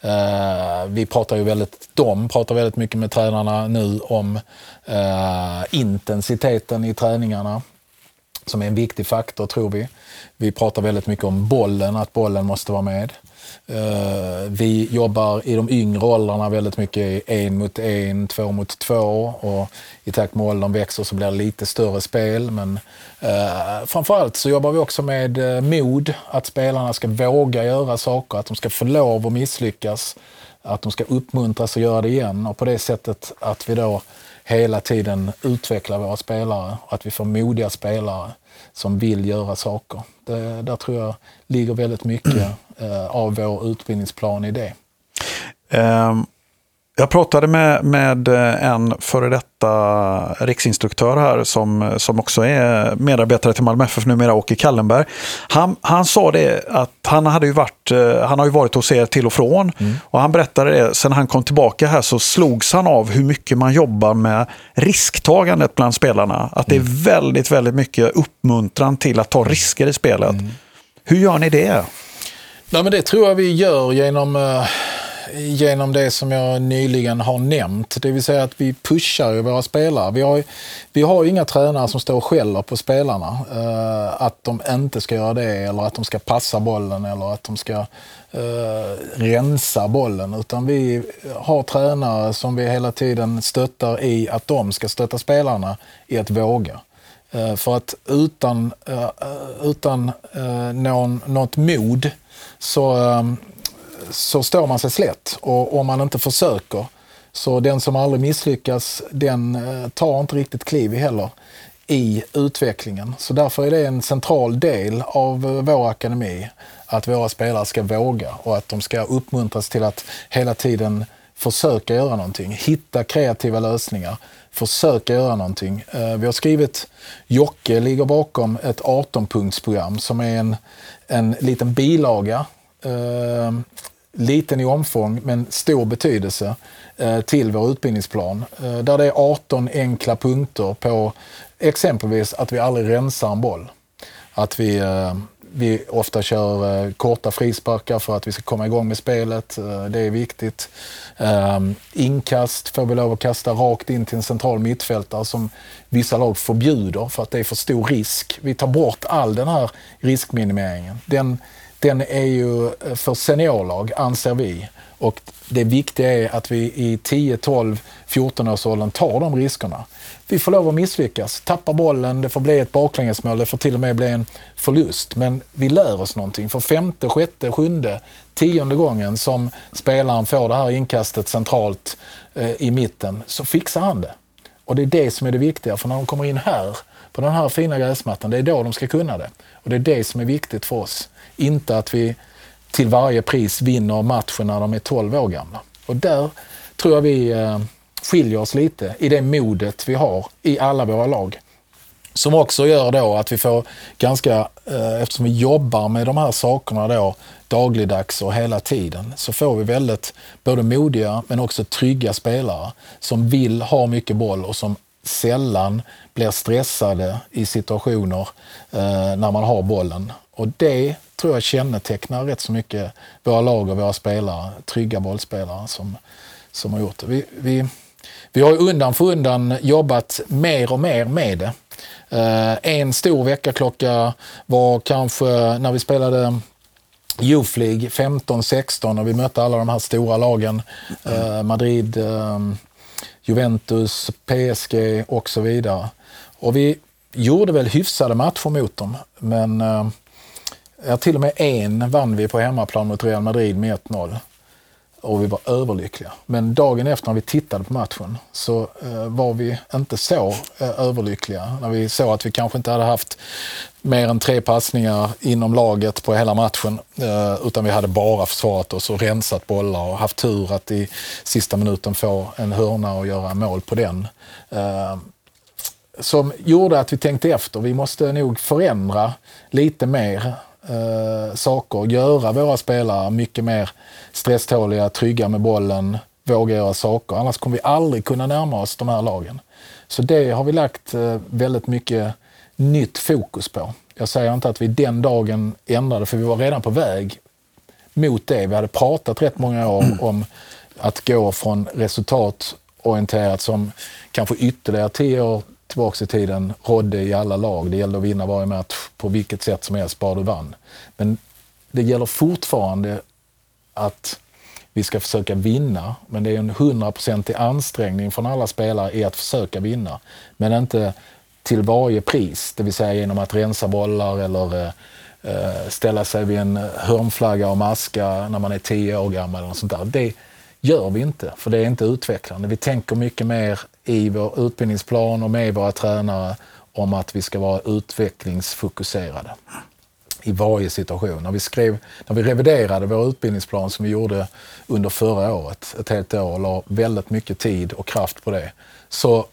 Eh, vi pratar ju väldigt, de pratar väldigt mycket med tränarna nu om eh, intensiteten i träningarna som är en viktig faktor tror vi. Vi pratar väldigt mycket om bollen, att bollen måste vara med. Eh, vi jobbar i de yngre åldrarna väldigt mycket en mot en, två mot två och i takt med åldern växer så blir det lite större spel. Men eh, framförallt så jobbar vi också med eh, mod, att spelarna ska våga göra saker, att de ska få lov att misslyckas, att de ska uppmuntras att göra det igen och på det sättet att vi då hela tiden utvecklar våra spelare och att vi får modiga spelare som vill göra saker. Det, där tror jag ligger väldigt mycket av vår utbildningsplan i det. Um. Jag pratade med, med en före detta riksinstruktör här som, som också är medarbetare till Malmö FF numera, Åke Kallenberg. Han, han sa det att han, hade ju varit, eh, han har ju varit hos er till och från mm. och han berättade det, sen han kom tillbaka här så slogs han av hur mycket man jobbar med risktagandet bland spelarna. Att det är mm. väldigt, väldigt mycket uppmuntran till att ta risker i spelet. Mm. Hur gör ni det? Nej, men det tror jag vi gör genom eh, genom det som jag nyligen har nämnt. Det vill säga att vi pushar ju våra spelare. Vi har, vi har inga tränare som står och skäller på spelarna. Eh, att de inte ska göra det eller att de ska passa bollen eller att de ska uh, rensa bollen. Utan vi har tränare som vi hela tiden stöttar i att de ska stötta spelarna i att våga. För att utan, utan någon, något mod så ehm, så står man sig slätt och om man inte försöker. Så den som aldrig misslyckas, den eh, tar inte riktigt kliv heller i utvecklingen. Så därför är det en central del av eh, vår akademi att våra spelare ska våga och att de ska uppmuntras till att hela tiden försöka göra någonting, hitta kreativa lösningar, försöka göra någonting. Eh, vi har skrivit, Jocke ligger bakom ett 18-punktsprogram som är en, en liten bilaga eh, liten i omfång men stor betydelse eh, till vår utbildningsplan. Eh, där det är 18 enkla punkter på exempelvis att vi aldrig rensar en boll. Att vi, eh, vi ofta kör eh, korta frisparkar för att vi ska komma igång med spelet. Eh, det är viktigt. Ehm, inkast får vi lov att kasta rakt in till en central mittfältare som vissa lag förbjuder för att det är för stor risk. Vi tar bort all den här riskminimeringen. Den, den är ju eh, för seniorlag, anser vi. Och det viktiga är att vi i 10-12-14-årsåldern tar de riskerna. Vi får lov att misslyckas, tappa bollen, det får bli ett baklängesmål, det får till och med bli en förlust. Men vi lär oss någonting. För femte, sjätte, sjunde, tionde gången som spelaren får det här inkastet centralt eh, i mitten så fixar han det. Och det är det som är det viktiga, för när de kommer in här, på den här fina gräsmattan, det är då de ska kunna det. Och det är det som är viktigt för oss. Inte att vi till varje pris vinner matchen när de är 12 år gamla. Och där tror jag vi eh, skiljer oss lite i det modet vi har i alla våra lag. Som också gör då att vi får ganska, eh, eftersom vi jobbar med de här sakerna då dagligdags och hela tiden, så får vi väldigt både modiga men också trygga spelare som vill ha mycket boll och som sällan blir stressade i situationer eh, när man har bollen. Och det tror jag kännetecknar rätt så mycket våra lag och våra spelare, trygga bollspelare som, som har gjort det. Vi, vi, vi har undan för undan jobbat mer och mer med det. Eh, en stor väckarklocka var kanske när vi spelade Youth League 15-16 och vi mötte alla de här stora lagen. Eh, Madrid, eh, Juventus, PSG och så vidare. Och vi gjorde väl hyfsade matcher mot dem, men ja, till och med en vann vi på hemmaplan mot Real Madrid med 1-0 och vi var överlyckliga. Men dagen efter när vi tittade på matchen så eh, var vi inte så eh, överlyckliga. När vi såg att vi kanske inte hade haft mer än tre passningar inom laget på hela matchen. Eh, utan vi hade bara försvarat oss och rensat bollar och haft tur att i sista minuten få en hörna och göra mål på den. Eh, som gjorde att vi tänkte efter. Vi måste nog förändra lite mer eh, saker. Göra våra spelare mycket mer stresståliga, trygga med bollen, våga göra saker. Annars kommer vi aldrig kunna närma oss de här lagen. Så det har vi lagt eh, väldigt mycket nytt fokus på. Jag säger inte att vi den dagen ändrade, för vi var redan på väg mot det. Vi hade pratat rätt många år om att gå från resultatorienterat som kanske ytterligare tio år tillbaka i tiden rådde i alla lag. Det gällde att vinna varje match på vilket sätt som helst, bara du vann. Men det gäller fortfarande att vi ska försöka vinna, men det är en hundraprocentig ansträngning från alla spelare i att försöka vinna. Men inte till varje pris, det vill säga genom att rensa bollar eller eh, eh, ställa sig vid en hörnflagga och maska när man är tio år gammal. Eller sånt där. Det gör vi inte, för det är inte utvecklande. Vi tänker mycket mer i vår utbildningsplan och med våra tränare om att vi ska vara utvecklingsfokuserade i varje situation. När vi, skrev, när vi reviderade vår utbildningsplan som vi gjorde under förra året, ett helt år, och la väldigt mycket tid och kraft på det. Så,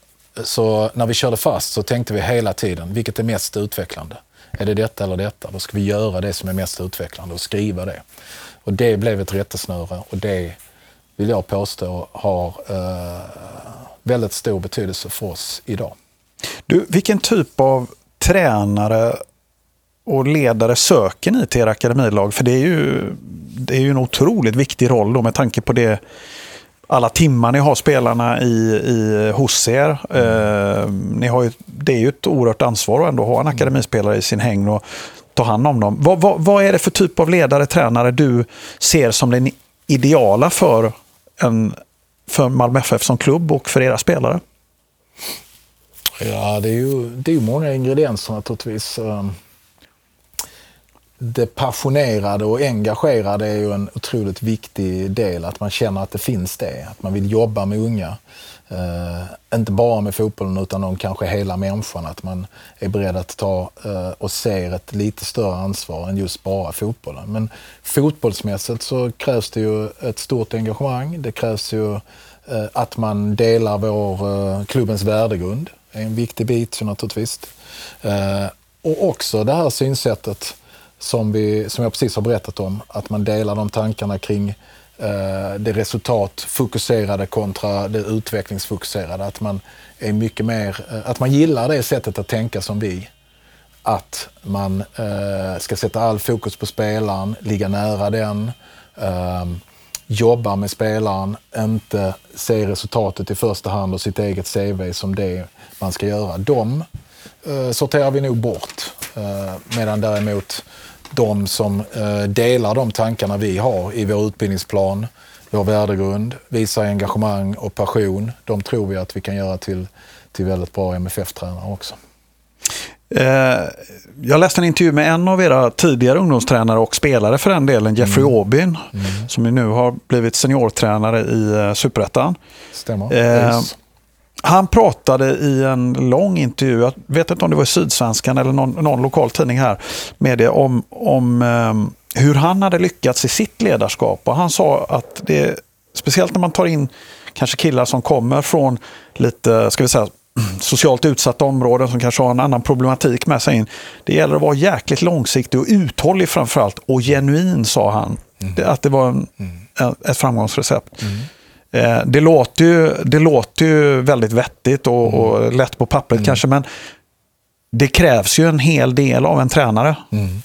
så när vi körde fast så tänkte vi hela tiden, vilket är mest utvecklande? Är det detta eller detta? Då ska vi göra det som är mest utvecklande och skriva det. Och det blev ett rättesnöre och det vill jag påstå har eh, väldigt stor betydelse för oss idag. Du, vilken typ av tränare och ledare söker ni till era akademilag? För det är ju, det är ju en otroligt viktig roll då med tanke på det alla timmar ni har spelarna i, i, hos er. Eh, ni har ju, det är ju ett oerhört ansvar att ändå ha en akademispelare i sin häng och ta hand om dem. Vad, vad, vad är det för typ av ledare, tränare du ser som den ideala för, en, för Malmö FF som klubb och för era spelare? Ja, det är ju, det är ju många ingredienser naturligtvis. Ehm, det passionerade och engagerade är ju en otroligt viktig del. Att man känner att det finns det. Att man vill jobba med unga. Uh, inte bara med fotbollen utan om kanske hela människan. Att man är beredd att ta uh, och ser ett lite större ansvar än just bara fotbollen. Men fotbollsmässigt så krävs det ju ett stort engagemang. Det krävs ju uh, att man delar vår klubbens värdegrund. Det är en viktig bit naturligtvis. och också det här synsättet som, vi, som jag precis har berättat om. Att man delar de tankarna kring Eh, det resultatfokuserade kontra det utvecklingsfokuserade. Att man är mycket mer, eh, att man gillar det sättet att tänka som vi. Att man eh, ska sätta all fokus på spelaren, ligga nära den, ehm, jobba med spelaren, inte se resultatet i första hand och sitt eget CV som det man ska göra. De sorterar vi nog bort. Medan däremot de som eh, delar de tankarna vi har i vår utbildningsplan, vår värdegrund, visar engagemang och passion. De tror vi att vi kan göra till, till väldigt bra MFF-tränare också. Eh, jag läste en intervju med en av era tidigare ungdomstränare och spelare för den delen, Jeffrey mm. Aubin, mm. som nu har blivit seniortränare i eh, Superettan. Stämmer. Eh, han pratade i en lång intervju, jag vet inte om det var i Sydsvenskan eller någon, någon lokal tidning här, med det, om, om um, hur han hade lyckats i sitt ledarskap. Och han sa att det, speciellt när man tar in kanske killar som kommer från lite, ska vi säga, socialt utsatta områden som kanske har en annan problematik med sig in. Det gäller att vara jäkligt långsiktig och uthållig framförallt och genuin sa han. Mm. Att det var en, mm. ett framgångsrecept. Mm. Eh, det, låter ju, det låter ju väldigt vettigt och, mm. och lätt på pappret mm. kanske men det krävs ju en hel del av en tränare. Mm.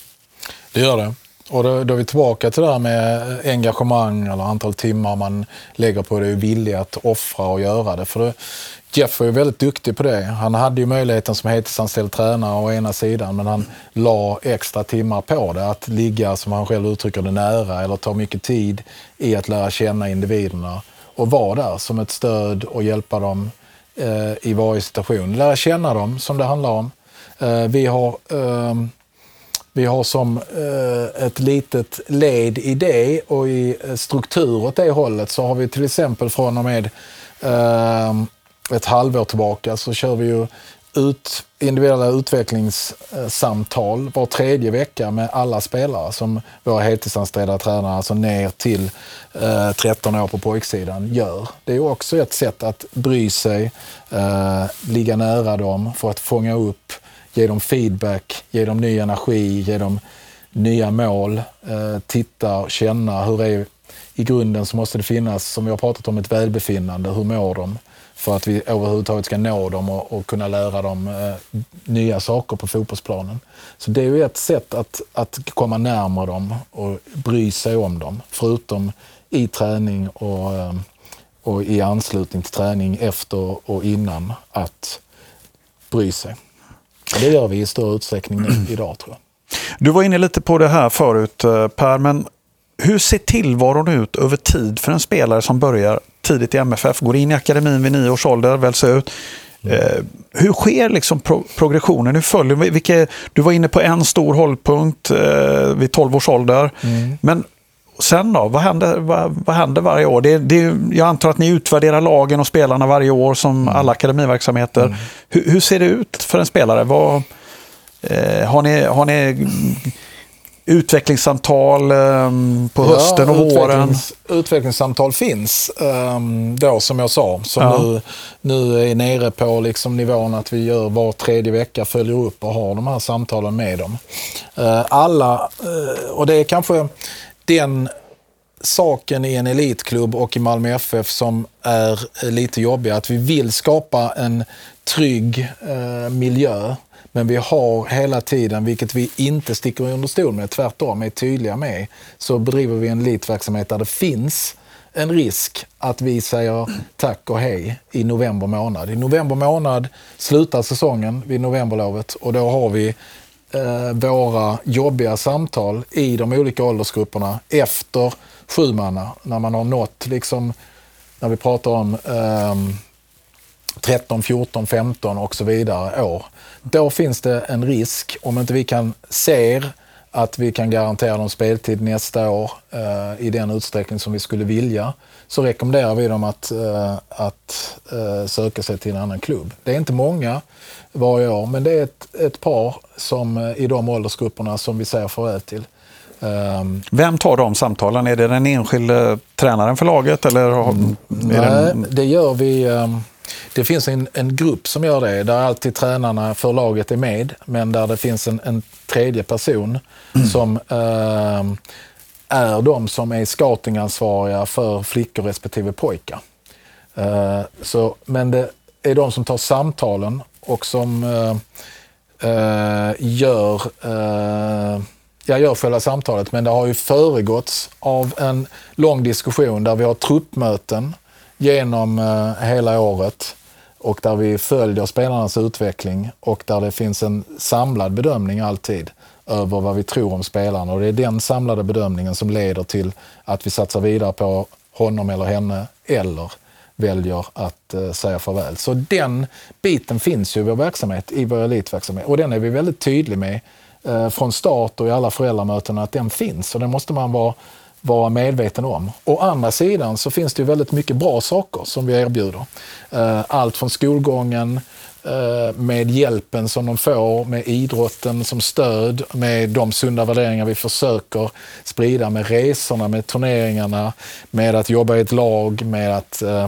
Det gör det. Och då, då är vi tillbaka till det här med engagemang eller antal timmar man lägger på det och villig att offra och göra det. För det, Jeff var ju väldigt duktig på det. Han hade ju möjligheten som heltidsanställd tränare å ena sidan, men han la extra timmar på det. Att ligga, som han själv uttrycker det, nära eller ta mycket tid i att lära känna individerna och vara där som ett stöd och hjälpa dem eh, i varje situation. Lära känna dem, som det handlar om. Eh, vi har eh, vi har som eh, ett litet led i det och i eh, struktur åt det hållet så har vi till exempel från och med eh, ett halvår tillbaka så kör vi ju ut, individuella utvecklingssamtal var tredje vecka med alla spelare som våra heltidsanställda tränare, alltså ner till eh, 13 år på pojksidan, gör. Det är också ett sätt att bry sig, eh, ligga nära dem för att fånga upp, ge dem feedback, ge dem ny energi, ge dem nya mål, eh, titta, känna hur är i grunden så måste det finnas, som vi har pratat om, ett välbefinnande. Hur mår de? För att vi överhuvudtaget ska nå dem och, och kunna lära dem eh, nya saker på fotbollsplanen. Så det är ju ett sätt att, att komma närmare dem och bry sig om dem, förutom i träning och, eh, och i anslutning till träning efter och innan, att bry sig. Och det gör vi i större utsträckning nu, idag tror jag. Du var inne lite på det här förut eh, Per, men hur ser tillvaron ut över tid för en spelare som börjar tidigt i MFF, går in i akademin vid nio års ålder, väljs ut. Mm. Eh, hur sker liksom pro progressionen? Hur följer, vilka, du var inne på en stor hållpunkt eh, vid 12 års ålder. Mm. Men sen då? Vad händer, vad, vad händer varje år? Det, det, jag antar att ni utvärderar lagen och spelarna varje år som mm. alla akademiverksamheter. Mm. Hur, hur, ser det ut för en spelare? Vad, eh, har, ni, har ni utvecklingssamtal um, på hösten ja, och våren? Utvecklings, utvecklingssamtal finns um, då som jag sa. Som ja. nu, nu är nere på liksom nivån att vi gör var tredje vecka, följer upp och har de här samtalen med dem. Uh, alla, uh, och det är kanske den saken i en elitklubb och i Malmö FF som är lite jobbig, att vi vill skapa en trygg uh, miljö men vi har hela tiden, vilket vi inte sticker under stol med, tvärtom är tydliga med, så bedriver vi en elitverksamhet där det finns en risk att vi säger tack och hej i november månad. I november månad slutar säsongen vid novemberlovet och då har vi eh, våra jobbiga samtal i de olika åldersgrupperna efter sjumanna, när man har nått, liksom, när vi pratar om eh, 13, 14, 15 och så vidare år. Då finns det en risk, om inte vi kan se att vi kan garantera dem speltid nästa år eh, i den utsträckning som vi skulle vilja, så rekommenderar vi dem att, eh, att eh, söka sig till en annan klubb. Det är inte många varje år, men det är ett, ett par som, eh, i de åldersgrupperna som vi säger farväl till. Um, Vem tar de samtalen? Är det den enskilde tränaren för laget? Eller, mm, nej, det... det gör vi... Det finns en, en grupp som gör det, där alltid tränarna för laget är med, men där det finns en, en tredje person mm. som eh, är de som är scoutingansvariga för flickor respektive pojkar. Eh, så, men det är de som tar samtalen och som eh, eh gör eh, jag gör själva samtalet, men det har ju föregåtts av en lång diskussion där vi har truppmöten genom eh, hela året och där vi följer spelarnas utveckling och där det finns en samlad bedömning alltid över vad vi tror om spelarna. Och det är den samlade bedömningen som leder till att vi satsar vidare på honom eller henne eller väljer att eh, säga farväl. Så den biten finns ju i vår verksamhet, i vår elitverksamhet. Och den är vi väldigt tydliga med eh, från start och i alla föräldramöten att den finns. Och den måste man vara vara medveten om. Å andra sidan så finns det ju väldigt mycket bra saker som vi erbjuder. Eh, allt från skolgången, eh, med hjälpen som de får, med idrotten som stöd, med de sunda värderingar vi försöker sprida, med resorna, med turneringarna, med att jobba i ett lag, med att eh,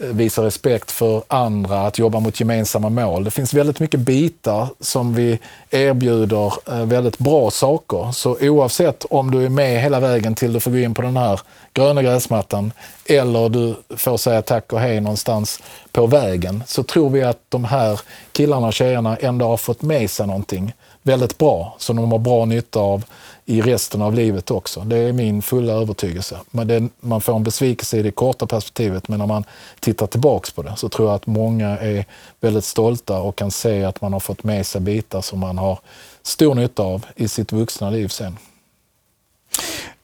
visa respekt för andra, att jobba mot gemensamma mål. Det finns väldigt mycket bitar som vi erbjuder eh, väldigt bra saker. Så oavsett om du är med hela vägen till du får gå in på den här gröna gräsmattan eller du får säga tack och hej någonstans på vägen så tror vi att de här killarna och tjejerna ändå har fått med sig någonting väldigt bra som de har bra nytta av i resten av livet också. Det är min fulla övertygelse. Man får en besvikelse i det korta perspektivet men när man tittar tillbaks på det så tror jag att många är väldigt stolta och kan se att man har fått med sig bitar som man har stor nytta av i sitt vuxna liv sen.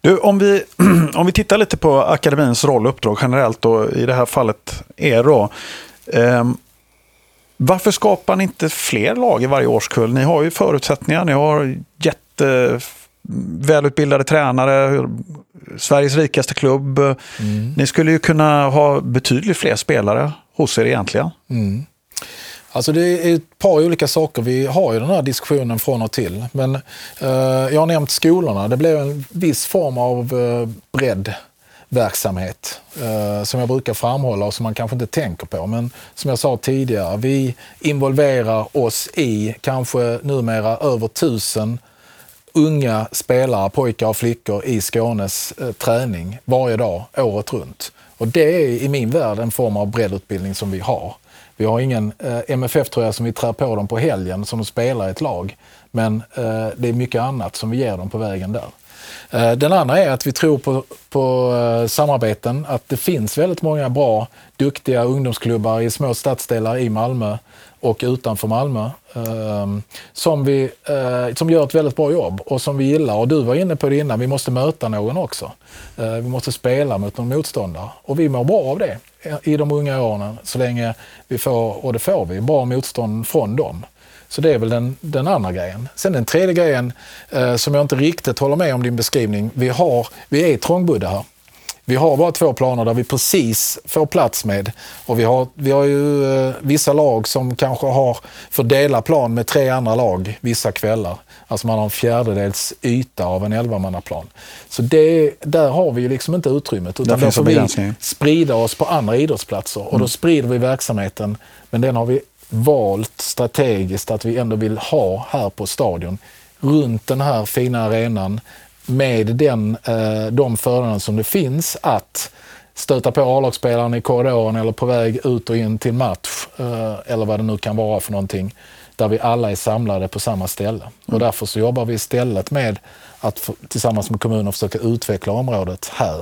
Du, om, vi, om vi tittar lite på akademins roll och uppdrag generellt och i det här fallet er då. Eh, varför skapar ni inte fler lag i varje årskull? Ni har ju förutsättningar, ni har jätte välutbildade tränare, Sveriges rikaste klubb. Mm. Ni skulle ju kunna ha betydligt fler spelare hos er egentligen. Mm. Alltså det är ett par olika saker. Vi har ju den här diskussionen från och till. Men eh, jag har nämnt skolorna. Det blev en viss form av eh, breddverksamhet eh, som jag brukar framhålla och som man kanske inte tänker på. Men som jag sa tidigare, vi involverar oss i kanske numera över tusen unga spelare, pojkar och flickor i Skånes eh, träning varje dag, året runt. Och det är i min värld en form av breddutbildning som vi har. Vi har ingen eh, MFF-tröja som vi trär på dem på helgen som de spelar i ett lag. Men eh, det är mycket annat som vi ger dem på vägen där. Eh, den andra är att vi tror på, på eh, samarbeten, att det finns väldigt många bra, duktiga ungdomsklubbar i små stadsdelar i Malmö och utanför Malmö ehm, som, vi, eh, som gör ett väldigt bra jobb och som vi gillar. Och du var inne på det innan, vi måste möta någon också. Eh, vi måste spela mot någon motståndare och vi mår bra av det i de unga åren så länge vi får, och det får vi, bra motstånd från dem. Så det är väl den, den andra grejen. Sen den tredje grejen eh, som jag inte riktigt håller med om din beskrivning. Vi, har, vi är trångbodda här. Vi har bara två planer där vi precis får plats med. Och vi har, vi har ju eh, vissa lag som kanske har för dela plan med tre andra lag vissa kvällar. Alltså man har en fjärdedels yta av en elvamannaplan. Så det, där har vi ju liksom inte utrymmet. Utan där, där får vi sprida oss på andra idrottsplatser. Och då mm. sprider vi verksamheten. Men den har vi valt strategiskt att vi ändå vill ha här på stadion. Runt den här fina arenan med den, eh, de fördelarna som det finns att stöta på A-lagsspelaren i korridoren eller på väg ut och in till match eh, eller vad det nu kan vara för någonting där vi alla är samlade på samma ställe. Och mm. därför så jobbar vi istället med att tillsammans med kommunen försöka utveckla området här.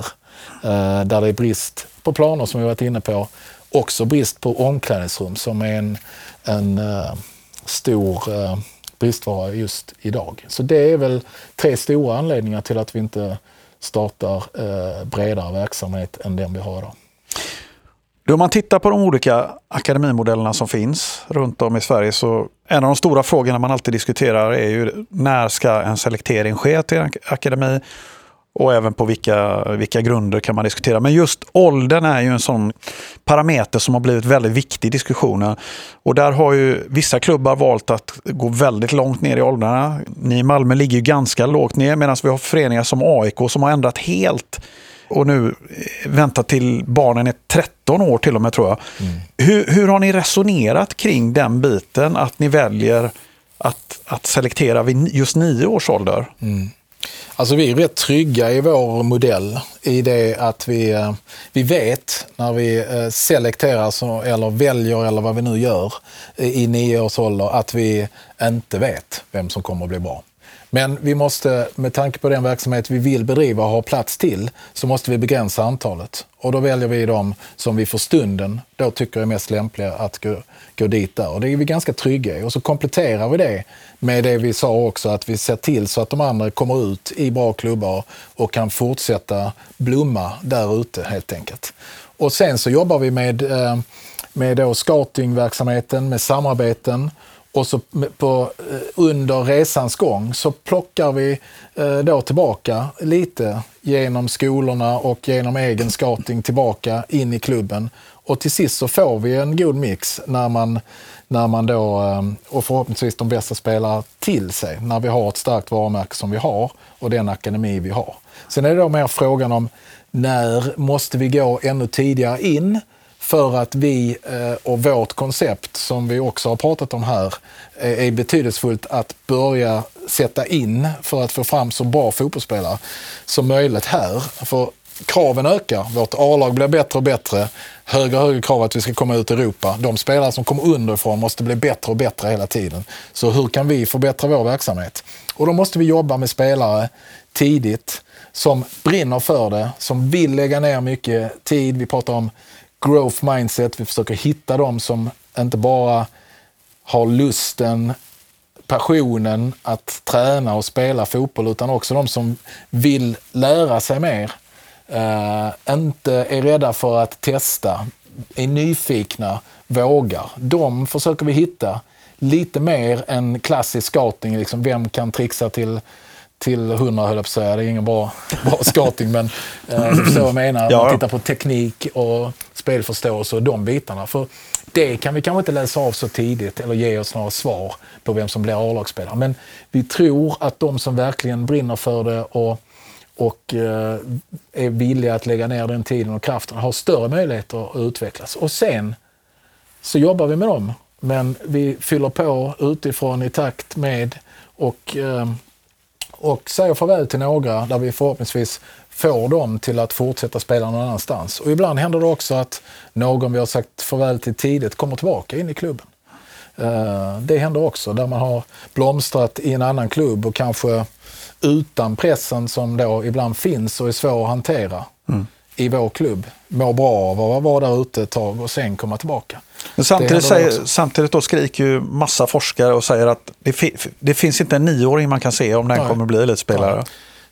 Eh, där det är brist på planer som vi varit inne på. Också brist på omklädningsrum som är en, en uh, stor uh, bristvara just idag. Så det är väl tre stora anledningar till att vi inte startar eh, bredare verksamhet än den vi har idag. Om man tittar på de olika akademimodellerna som finns runt om i Sverige så en av de stora frågorna man alltid diskuterar är ju när ska en selektering ske till en akademi och även på vilka, vilka grunder kan man diskutera. Men just åldern är ju en sån parameter som har blivit väldigt viktig i diskussionen. Och där har ju vissa klubbar valt att gå väldigt långt ner i åldrarna. Ni i Malmö ligger ju ganska lågt ner medan vi har föreningar som AIK som har ändrat helt och nu väntar till barnen är 13 år till och med tror jag. Mm. Hur, hur har ni resonerat kring den biten att ni väljer att, att selektera vid just nio års ålder? Mm. Alltså vi är rätt trygga i vår modell i det att vi, eh, vi vet när vi eh, selekterar eller väljer eller vad vi nu gör eh, i nio års ålder att vi inte vet vem som kommer att bli bra. Men vi måste, med tanke på den verksamhet vi vill bedriva och ha plats till, så måste vi begränsa antalet. Och då väljer vi de som vi för stunden då tycker är mest lämpliga att gå, gå dit där. Och det är vi ganska trygga i. Och så kompletterar vi det med det vi sa också, att vi ser till så att de andra kommer ut i bra klubbar och kan fortsätta blomma där ute helt enkelt. Och sen så jobbar vi med, eh, med då scoutingverksamheten, med samarbeten och så på, eh, under resans gång så plockar vi eh, då tillbaka lite genom skolorna och genom egen scouting tillbaka in i klubben. Och till sist så får vi en god mix när man, när man då, eh, och förhoppningsvis de bästa spelar till sig, när vi har ett starkt varumärke som vi har och den akademi vi har. Sen är det då mer frågan om när måste vi gå ännu tidigare in? För att vi eh, och vårt koncept, som vi också har pratat om här, eh, är betydelsefullt att börja sätta in för att få fram så bra fotbollsspelare som möjligt här. För kraven ökar, vårt A-lag blir bättre och bättre, högre och högre krav att vi ska komma ut i Europa. De spelare som kommer underifrån måste bli bättre och bättre hela tiden. Så hur kan vi förbättra vår verksamhet? Och då måste vi jobba med spelare tidigt som brinner för det, som vill lägga ner mycket tid. Vi pratar om growth mindset. Vi försöker hitta dem som inte bara har lusten, passionen att träna och spela fotboll utan också de som vill lära sig mer. Uh, inte är rädda för att testa, är nyfikna, vågar. De försöker vi hitta lite mer än klassisk scouting. Liksom, vem kan trixa till till 100 höll jag på att säga. Det är ingen bra, bra skating men eh, du förstår vad jag menar. Ja. Man tittar på teknik och spelförståelse och de bitarna. För det kan vi kanske inte läsa av så tidigt eller ge oss några svar på vem som blir A-lagsspelare. Men vi tror att de som verkligen brinner för det och, och eh, är villiga att lägga ner den tiden och kraften har större möjligheter att utvecklas. Och sen så jobbar vi med dem. Men vi fyller på utifrån i takt med och eh, och säger farväl till några där vi förhoppningsvis får dem till att fortsätta spela någon annanstans. Och ibland händer det också att någon vi har sagt farväl till tidigt kommer tillbaka in i klubben. Eh, det händer också där man har blomstrat i en annan klubb och kanske utan pressen som då ibland finns och är svår att hantera mm. i vår klubb. Mår bra av att vara där ute ett tag och sen komma tillbaka. Men samtidigt, säger, samtidigt då skriker ju massa forskare och säger att det, fi, det finns inte en nioåring man kan se om den Nej. kommer bli elitspelare. Ja.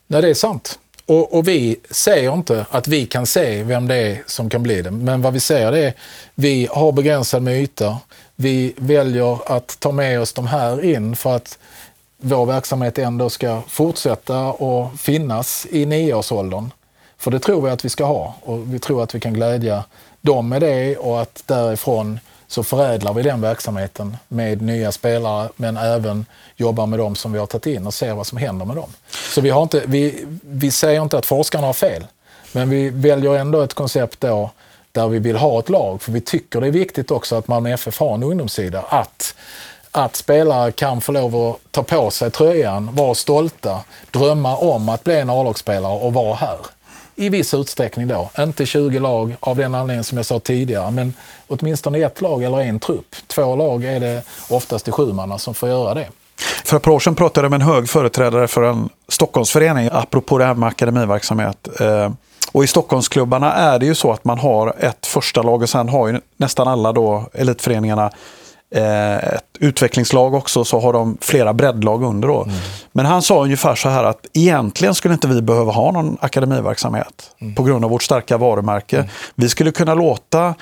Nej, det är sant. Och, och, vi säger inte att vi kan se vem det är som kan bli det. Men vad vi säger är vi har begränsad med yta. Vi väljer att ta med oss de här in för att vår verksamhet ändå ska fortsätta och finnas i nioårsåldern. För det tror vi att vi ska ha och vi tror att vi kan glädja dem med det och att därifrån så förädlar vi den verksamheten med nya spelare men även jobbar med dem som vi har tagit in och ser vad som händer med dem. Så vi, har inte, vi, vi säger inte att forskarna har fel, men vi väljer ändå ett koncept då där vi vill ha ett lag, för vi tycker det är viktigt också att Malmö FF har en ungdomssida. Att, att spelare kan få lov att ta på sig tröjan, vara stolta, drömma om att bli en A-lagsspelare och vara här i viss utsträckning då. Inte 20 lag av den anledningen som jag sa tidigare, men åtminstone ett lag eller en trupp. Två lag är det oftast i sjumanna som får göra det. För ett par år sedan pratade jag med en hög företrädare för en Stockholmsförening, apropå det här med akademiverksamhet. Eh, och i Stockholmsklubbarna är det ju så att man har ett första lag och sen har ju nästan alla då elitföreningarna ett utvecklingslag också, så har de flera breddlag under. Då. Mm. Men han sa ungefär så här att egentligen skulle inte vi behöva ha någon akademiverksamhet mm. på grund av vårt starka varumärke. Mm. Vi skulle kunna låta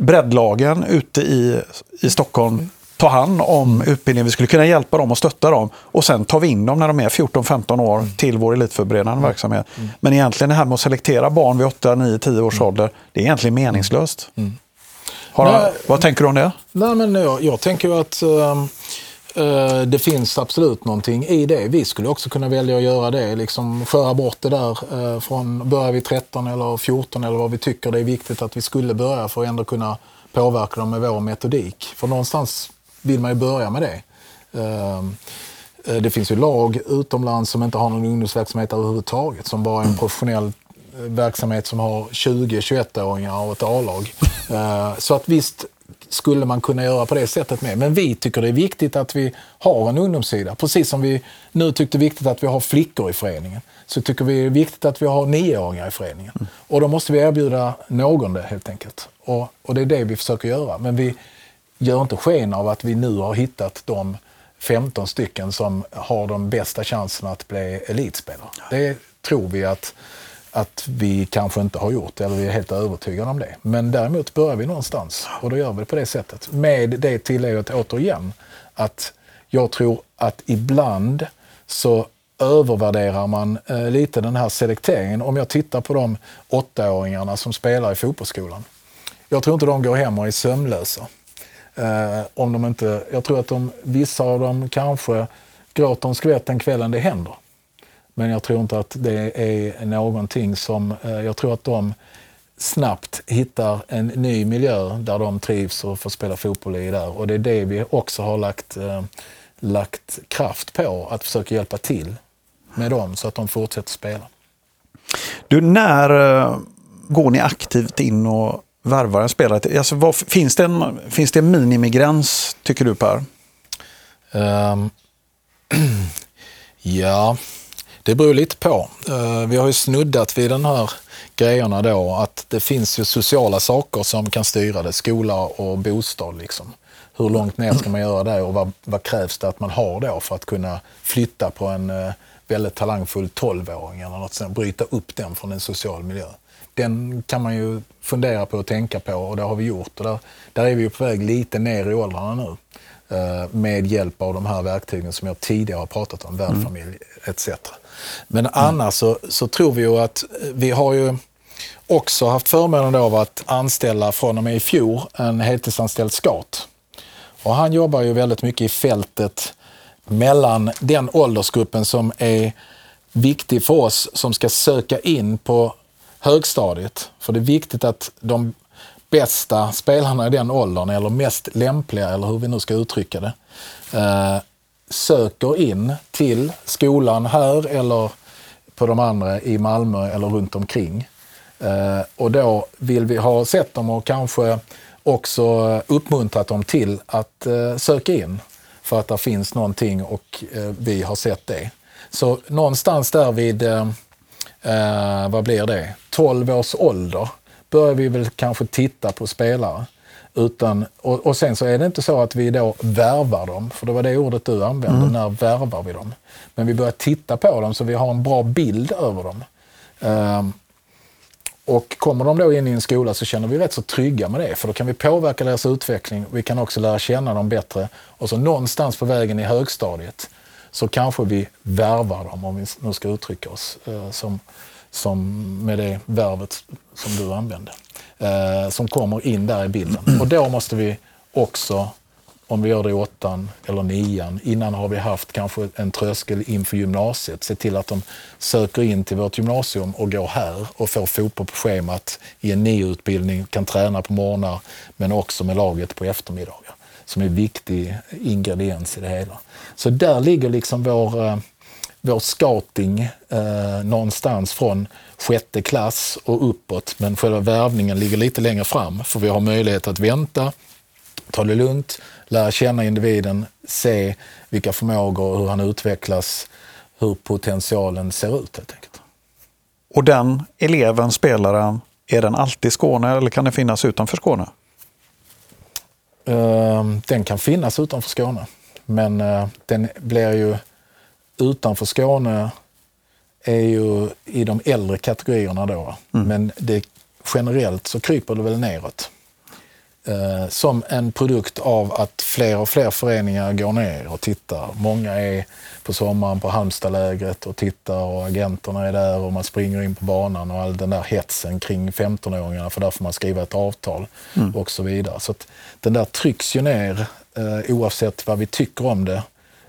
breddlagen ute i, i Stockholm mm. ta hand om mm. utbildningen. Vi skulle kunna hjälpa dem och stötta dem och sen tar vi in dem när de är 14-15 år mm. till vår elitförberedande verksamhet. Men egentligen det här med att selektera barn vid 8, 9, 10 års ålder, det är egentligen meningslöst. Har, vad tänker du om det? Nej, men jag, jag tänker att uh, det finns absolut någonting i det. Vi skulle också kunna välja att göra det, liksom skära bort det där uh, från, börjar vi 13 eller 14 eller vad vi tycker det är viktigt att vi skulle börja för att ändå kunna påverka dem med vår metodik. För någonstans vill man ju börja med det. Ehm, det finns ju lag utomlands som inte har någon ungdomsverksamhet överhuvudtaget, som bara är en professionell verksamhet som har 20-21-åringar och ett A-lag. Eh, så att visst skulle man kunna göra på det sättet med. Men vi tycker det är viktigt att vi har en ungdomssida. Precis som vi nu tyckte det är viktigt att vi har flickor i föreningen. Så tycker vi det är viktigt att vi har nioåringar i föreningen. Mm. Och då måste vi erbjuda någon det helt enkelt. Och, och det är det vi försöker göra. Men vi gör inte sken av att vi nu har hittat de 15 stycken som har de bästa chanserna att bli elitspelare. Det tror vi att att vi kanske inte har gjort det, eller vi är helt övertygade om det. Men däremot börjar vi någonstans och då gör vi det på det sättet. Med det tillägget återigen att jag tror att ibland så övervärderar man eh, lite den här selekteringen. Om jag tittar på de åttaåringarna som spelar i fotbollsskolan. Jag tror inte de går hem och är sömnlösa. Eh, om de inte, jag tror att de, vissa av dem kanske gråter en skvätt den kvällen det händer. Men jag tror inte att det är någonting som... Eh, jag tror att de snabbt hittar en ny miljö där de trivs och får spela fotboll i där. Och det är det vi också har lagt, eh, lagt kraft på, att försöka hjälpa till med dem så att de fortsätter spela. Du, när eh, går ni aktivt in och värvar en spelare? Alltså, vad, finns, det en, finns det en minimigräns, tycker du Per? Um, ja, det beror lite på. Eh, vi har ju snuddat vid den här grejerna då att det finns ju sociala saker som kan styra det. Skola och bostad liksom. Hur långt ner ska man göra det och vad, vad krävs det att man har då för att kunna flytta på en eh, väldigt talangfull 12-åring eller något sånt, bryta upp den från en social miljö. Den kan man ju fundera på och tänka på och det har vi gjort. Och där, där är vi ju på väg lite ner i åldrarna nu eh, med hjälp av de här verktygen som jag tidigare har pratat om, värdfamilj mm. etc. Men mm. annars så, så, tror vi ju att vi har ju också haft förmånen av att anställa från och med i fjol en heltidsanställd scout. Och han jobbar ju väldigt mycket i fältet mellan den åldersgruppen som är viktig för oss som ska söka in på högstadiet. För det är viktigt att de bästa spelarna i den åldern, eller mest lämpliga, eller hur vi nu ska uttrycka det, eh, söker in till skolan här eller på de andra i Malmö eller runt omkring. Eh, och då vill vi ha sett dem och kanske också uppmuntrat dem till att eh, söka in för att det finns någonting och eh, vi har sett det. Så någonstans där vid, vad blir det, 12 års ålder börjar vi väl kanske titta på spelare. Utan, och, och, sen så är det inte så att vi då värvar dem, för det var det ordet du använde, mm. när värvar vi dem? Men vi börjar titta på dem så vi har en bra bild över dem. Um, och kommer de då in i en skola så känner vi rätt så trygga med det, för då kan vi påverka deras utveckling. Vi kan också lära känna dem bättre. Och så någonstans på vägen i högstadiet så kanske vi värvar dem, om vi nu ska uttrycka oss eh, som, som med det värvet som du använde. Eh, som kommer in där i bilden. Och då måste vi också om vi gör det i åttan eller nian. Innan har vi haft kanske en tröskel inför gymnasiet. Se till att de söker in till vårt gymnasium och går här och får fotboll på schemat i en NIO-utbildning, kan träna på morgnar men också med laget på eftermiddagar. Som är en viktig ingrediens i det hela. Så där ligger liksom vår, eh, vår scouting eh, någonstans från sjätte klass och uppåt. Men själva värvningen ligger lite längre fram för vi har möjlighet att vänta, ta det lugnt, lära känna individen, se vilka förmågor, hur han utvecklas, hur potentialen ser ut helt enkelt. Och den eleven, spelaren, är den alltid i Skåne eller kan den finnas utanför Skåne? Ehm, den kan finnas utanför Skåne, men eh, den blir ju utanför Skåne är ju i de äldre kategorierna då. Mm. Men det, generellt så kryper det väl neråt eh, som en produkt av att fler och fler föreningar går ner och tittar. Många är på sommaren på Halmstadlägret och tittar och agenterna är där och man springer in på banan och all den där hetsen kring 15-åringarna för där får man skriva ett avtal mm. och så vidare. Så att den där trycks ju ner eh, oavsett vad vi tycker om det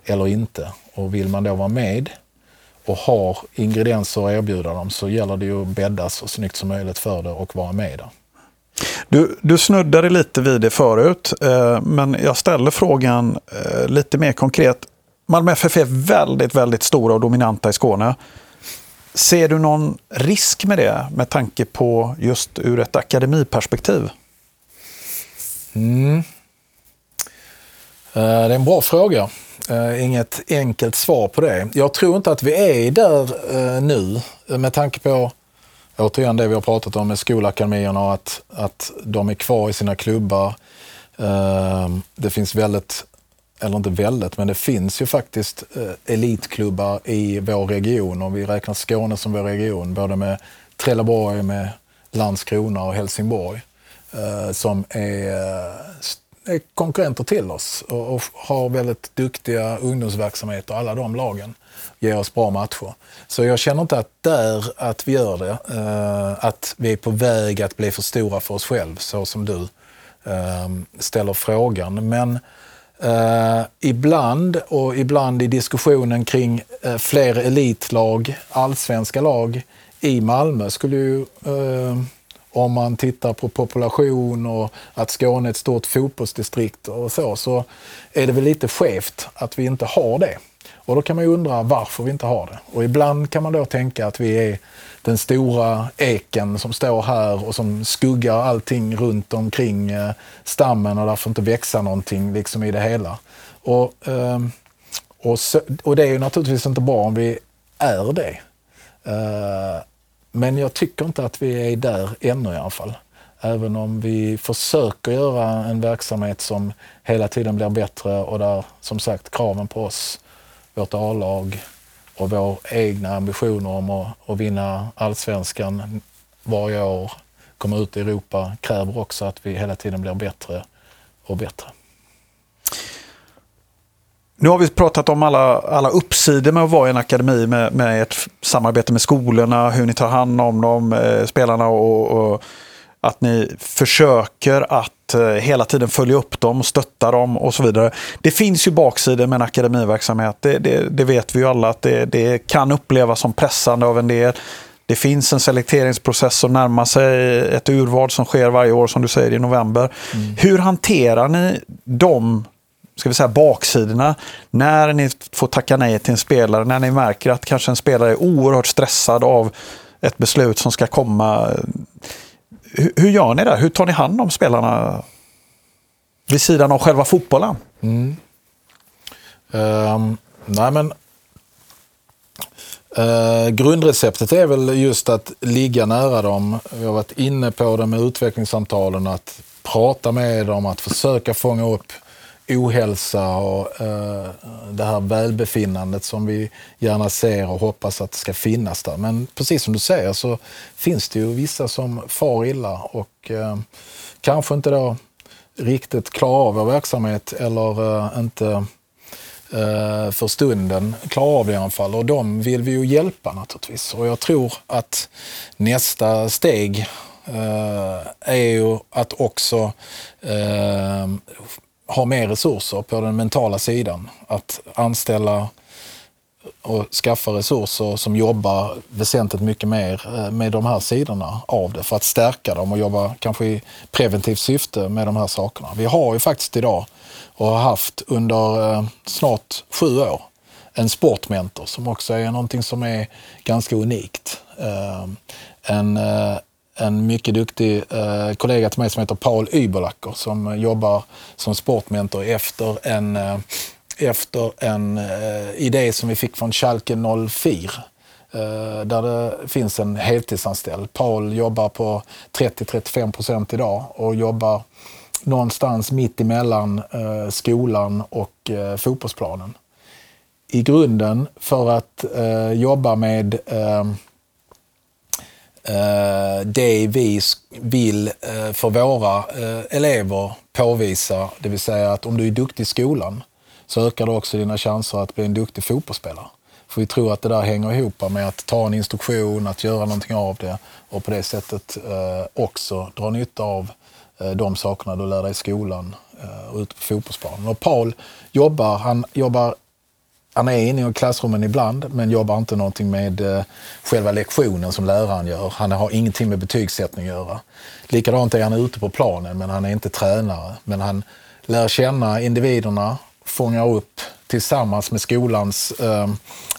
eller inte. Och vill man då vara med och har ingredienser att erbjuda dem så gäller det ju att bädda så snyggt som möjligt för det och vara med där. Du, du snuddade lite vid det förut, eh, men jag ställer frågan eh, lite mer konkret. Malmö FF är väldigt, väldigt stora och dominanta i Skåne. Ser du någon risk med det med tanke på just ur ett akademiperspektiv? Mm. Eh, det är en bra fråga. Uh, inget enkelt svar på det. Jag tror inte att vi är där uh, nu med tanke på återigen det vi har pratat om med skolakademierna och att, att de är kvar i sina klubbar. Uh, det finns väldigt, eller inte väldigt, men det finns ju faktiskt elitklubbar i vår region om vi räknar Skåne som vår region, både med Trelleborg med Landskrona och Helsingborg som är, är, konkurrenter till oss och, och, har väldigt duktiga ungdomsverksamheter, alla de lagen ger oss bra matcher. Så jag känner inte att där att vi gör det, eh, att vi är på väg att bli för stora för oss själva, så som du eh, ställer frågan. Men eh, ibland, och ibland i diskussionen kring eh, fler elitlag, allsvenska lag i Malmö, skulle ju eh, om man tittar på population och att Skåne är ett stort fotbollsdistrikt och så, så är det väl lite skevt att vi inte har det. Och då kan man ju undra varför vi inte har det. Och ibland kan man då tänka att vi är den stora eken som står här och som skuggar allting runt omkring eh, stammen och därför inte växa någonting liksom i det hela. Och, ehm, och, så, och det är ju naturligtvis inte bra om vi är det. Eh, men jag tycker inte att vi är där ännu i alla fall. Även om vi försöker göra en verksamhet som hela tiden blir bättre och där som sagt kraven på oss vårt A-lag och våra egna ambitioner om att, att vinna allsvenskan varje år, komma ut i Europa, kräver också att vi hela tiden blir bättre och bättre. Nu har vi pratat om alla, alla uppsidor med att vara i en akademi med, med ert samarbete med skolorna, hur ni tar hand om dem, eh, spelarna och, och att ni försöker att eh, hela tiden följa upp dem, stötta dem och så vidare. Det finns ju baksidor med en akademiverksamhet. Det, det, det vet vi ju alla att det, det, kan upplevas som pressande av en del. Det finns en selekteringsprocess som närmar sig ett urval som sker varje år som du säger i november. Mm. Hur hanterar ni de ska vi säga, baksidorna när ni får tacka nej till en spelare, när ni märker att kanske en spelare är oerhört stressad av ett beslut som ska komma hur, gör ni det? Hur tar ni hand om spelarna vid sidan av själva fotbollen? Mm. Um, nej men, uh, grundreceptet är väl just att ligga nära dem. Vi har varit inne på det med utvecklingssamtalen, att prata med dem, att försöka fånga upp ohälsa och eh, det här välbefinnandet som vi gärna ser och hoppas att det ska finnas där. Men precis som du säger så finns det ju vissa som far illa och eh, kanske inte då riktigt klarar av vår verksamhet eller eh, inte eh, för stunden klarar av det i alla fall. Och de vill vi ju hjälpa naturligtvis. Och jag tror att nästa steg eh, är ju att också eh, ha mer resurser på den mentala sidan. Att anställa och skaffa resurser som jobbar väsentligt mycket mer eh, med de här sidorna av det för att stärka dem och jobba kanske i preventivt syfte med de här sakerna. Vi har ju faktiskt idag och har haft under eh, snart sju år en sportmentor som också är någonting som är ganska unikt. Eh, en en mycket duktig eh, kollega till mig som heter Paul Überlacker som jobbar som sportmentor efter en, eh, efter en eh, idé som vi fick från Schalke 04 eh, där det finns en heltidsanställd. Paul jobbar på 30-35 procent idag och jobbar någonstans mitt emellan eh, skolan och eh, fotbollsplanen. I grunden för att eh, jobba med Eh, Eh, det vi vill eh, för våra eh, elever påvisa, det vill säga att om du är duktig i skolan så ökar det också dina chanser att bli en duktig fotbollsspelare. För vi tror att det där hänger ihop med att ta en instruktion, att göra någonting av det och på det sättet också dra nytta av de sakerna du lär dig i skolan och ute på fotbollsplanen. Och Paul jobbar, han jobbar han är inne i klassrummen ibland, men jobbar inte någonting med eh, själva lektionen som läraren gör. Han har ingenting med betygssättning att göra. Likadant är han ute på planen, men han är inte tränare. Men han lär känna individerna, fångar upp tillsammans med skolans eh,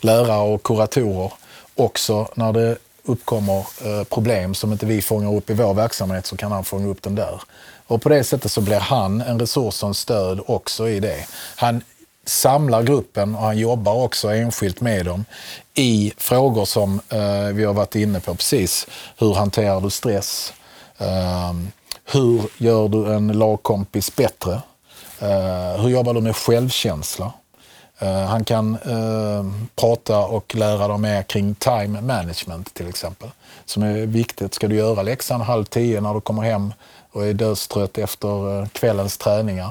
lärare och kuratorer också när det uppkommer eh, problem som inte vi fångar upp i vår verksamhet så kan han fånga upp den där. Och på det sättet så blir han en resurs och en stöd också i det. Han samlar gruppen och han jobbar också enskilt med dem i frågor som eh, vi har varit inne på precis. Hur hanterar du stress? Eh, hur gör du en lagkompis bättre? Eh, hur jobbar du med självkänsla? Eh, han kan eh, prata och lära dem mer kring time management till exempel. Som är viktigt. Ska du göra läxan halv tio när du kommer hem och är dödstrött efter eh, kvällens träningar?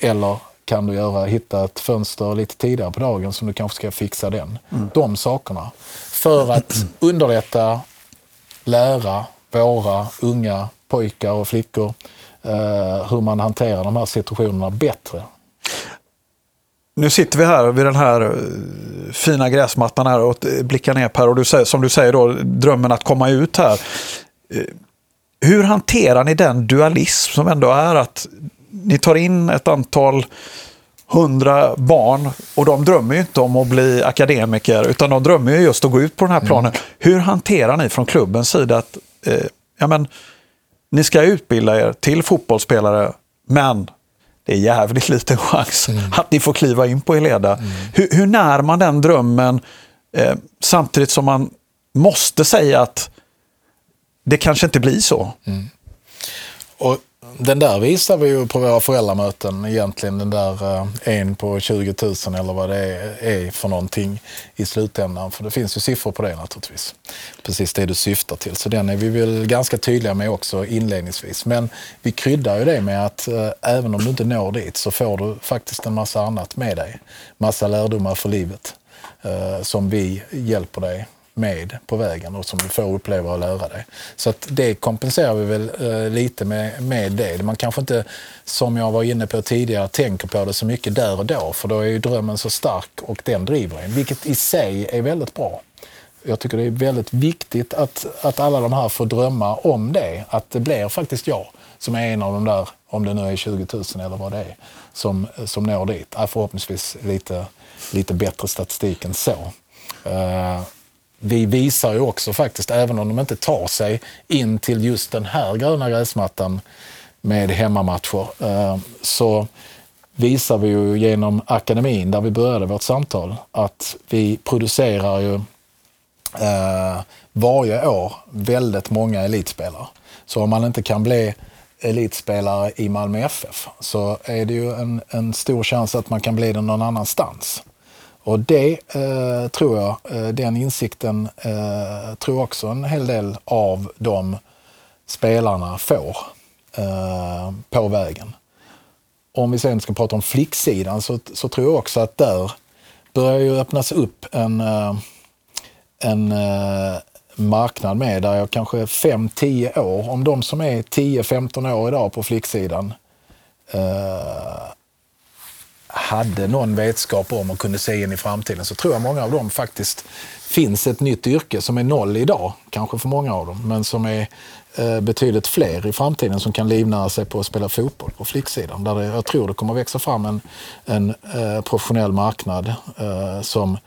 Eller kan du göra, hitta ett fönster lite tidigare på dagen som du kanske ska fixa den. Mm. De sakerna. För att underlätta, lära våra unga pojkar och flickor eh, hur man hanterar de här situationerna bättre. Nu sitter vi här vid den här eh, fina gräsmattan här och blickar ner på här och du säger, som du säger då, drömmen att komma ut här. Eh, hur hanterar ni den dualism som ändå är att ni tar in ett antal hundra barn och de drömmer ju inte om att bli akademiker utan de drömmer ju just att gå ut på den här planen. Mm. Hur hanterar ni från klubbens sida att eh, ja, men, ni ska utbilda er till fotbollsspelare men det är jävligt liten chans mm. att ni får kliva in på Eleda. Mm. Hur, hur när man den drömmen eh, samtidigt som man måste säga att det kanske inte blir så? Mm. Och den där visar vi ju på våra föräldramöten egentligen, den där eh, en på 20 000 eller vad det är för någonting i slutändan. För det finns ju siffror på det naturligtvis. Precis det du syftar till. Så den är vi väl ganska tydliga med också inledningsvis. Men vi kryddar ju det med att eh, även om du inte når dit så får du faktiskt en massa annat med dig. Massa lärdomar för livet eh, som vi hjälper dig med på vägen och som du får uppleva och lära dig. Så att det kompenserar vi väl eh, lite med, med det. Man kanske inte, som jag var inne på tidigare, tänker på det så mycket där och då för då är ju drömmen så stark och den driver en, vilket i sig är väldigt bra. Jag tycker det är väldigt viktigt att, att alla de här får drömma om det, att det blir faktiskt jag som är en av de där, om det nu är 20 000 eller vad det är, som, som når dit. Förhoppningsvis lite, lite bättre statistik än så. Eh, vi visar ju också faktiskt, även om de inte tar sig in till just den här gröna gräsmattan med hemmamatcher, eh, så visar vi ju genom akademin, där vi började vårt samtal, att vi producerar ju eh, varje år väldigt många elitspelare. Så om man inte kan bli elitspelare i Malmö FF så är det ju en, en stor chans att man kan bli det någon annanstans. Och det eh, tror jag, eh, den insikten eh, tror också en hel del av de spelarna får eh, på vägen. Om vi sen ska prata om flicksidan så, så tror jag också att där börjar ju öppnas upp en, eh, en eh, marknad med där jag kanske 5-10 år, om de som är 10-15 år idag på flicksidan hade någon vetskap om och kunde se in i framtiden så tror jag många av dem faktiskt finns ett nytt yrke som är noll idag, kanske för många av dem, men som är eh, betydligt fler i framtiden som kan livnära sig på att spela fotboll på flicksidan. Där det, jag tror det kommer växa fram en, en eh, professionell marknad eh, som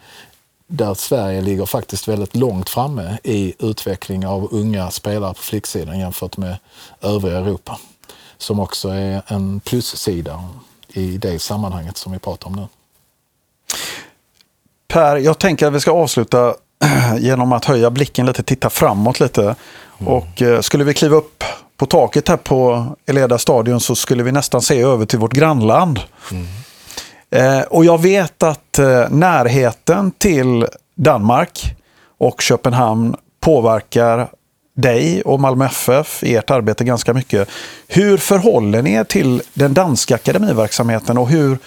där Sverige ligger faktiskt väldigt långt framme i utveckling av unga spelare på flicksidan jämfört med övriga Europa. Som också är en plussida i det sammanhanget som vi pratar om nu. Per, jag tänker att vi ska avsluta genom att höja blicken lite, titta framåt lite. Mm. Och eh, skulle vi kliva upp på taket här på Eleda stadion så skulle vi nästan se över till vårt grannland. Mm. Eh, och jag vet att eh, närheten till Danmark och Köpenhamn påverkar dig och Malmö FF i ert arbete ganska mycket. Hur förhåller ni er till den danska akademiverksamheten och hur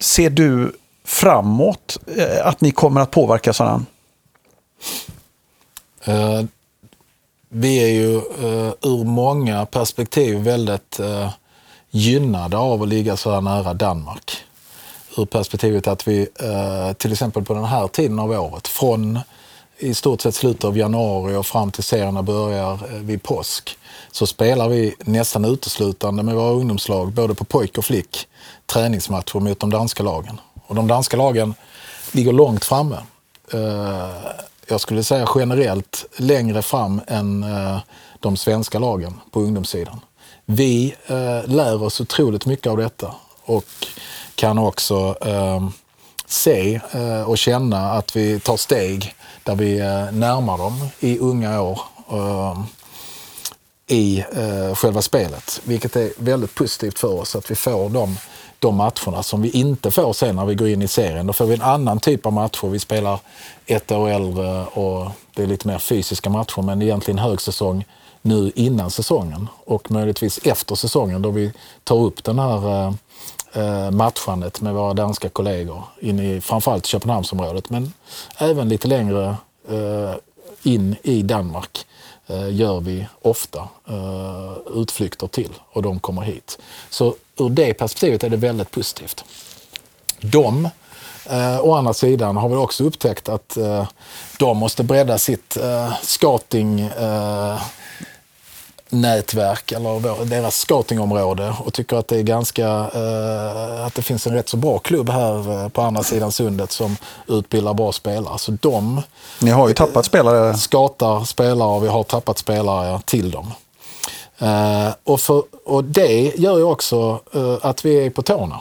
ser du framåt eh, att ni kommer att påverka sådan? Uh, vi är ju uh, ur många perspektiv väldigt uh, gynnade av att ligga så här nära Danmark. Ur perspektivet att vi till exempel på den här tiden av året, från i stort sett slutet av januari och fram till serierna börjar eh, vid påsk så spelar vi nästan uteslutande med våra ungdomslag, både på pojk och flick, träningsmatcher mot de danska lagen. Och de danska lagen ligger långt framme. Eh, jag skulle säga generellt längre fram än eh, de svenska lagen på ungdomssidan. Vi lär oss otroligt mycket av detta och kan också se eh, och känna att vi tar steg där vi eh, närmar dem i unga år eh, i eh, själva spelet. Vilket är väldigt positivt för oss att vi får de de matcherna som vi inte får sen när vi går in i serien. Då får vi en annan typ av matcher. Vi spelar ett år äldre och det är lite mer fysiska matcher men egentligen högsäsong nu innan säsongen och möjligtvis efter säsongen då vi tar upp den här eh, Eh, matchandet med våra danska kollegor in i framförallt Köpenhamnsområdet men även lite längre eh, in i Danmark eh, gör vi ofta utflykter till och de kommer hit. Så ur det perspektivet är det väldigt positivt. De Eh, å andra sidan har vi också upptäckt att eh, de måste bredda sitt eh, scouting eh, nätverk eller deras scoutingområde och tycker att det är ganska eh, att det finns en rätt så bra klubb här eh, på andra sidan sundet som utbildar bra spelare. Så de Ni har ju tappat spelare. Skatar spelare och vi har tappat spelare till dem. Eh, och, för, och det gör ju också eh, att vi är på tårna.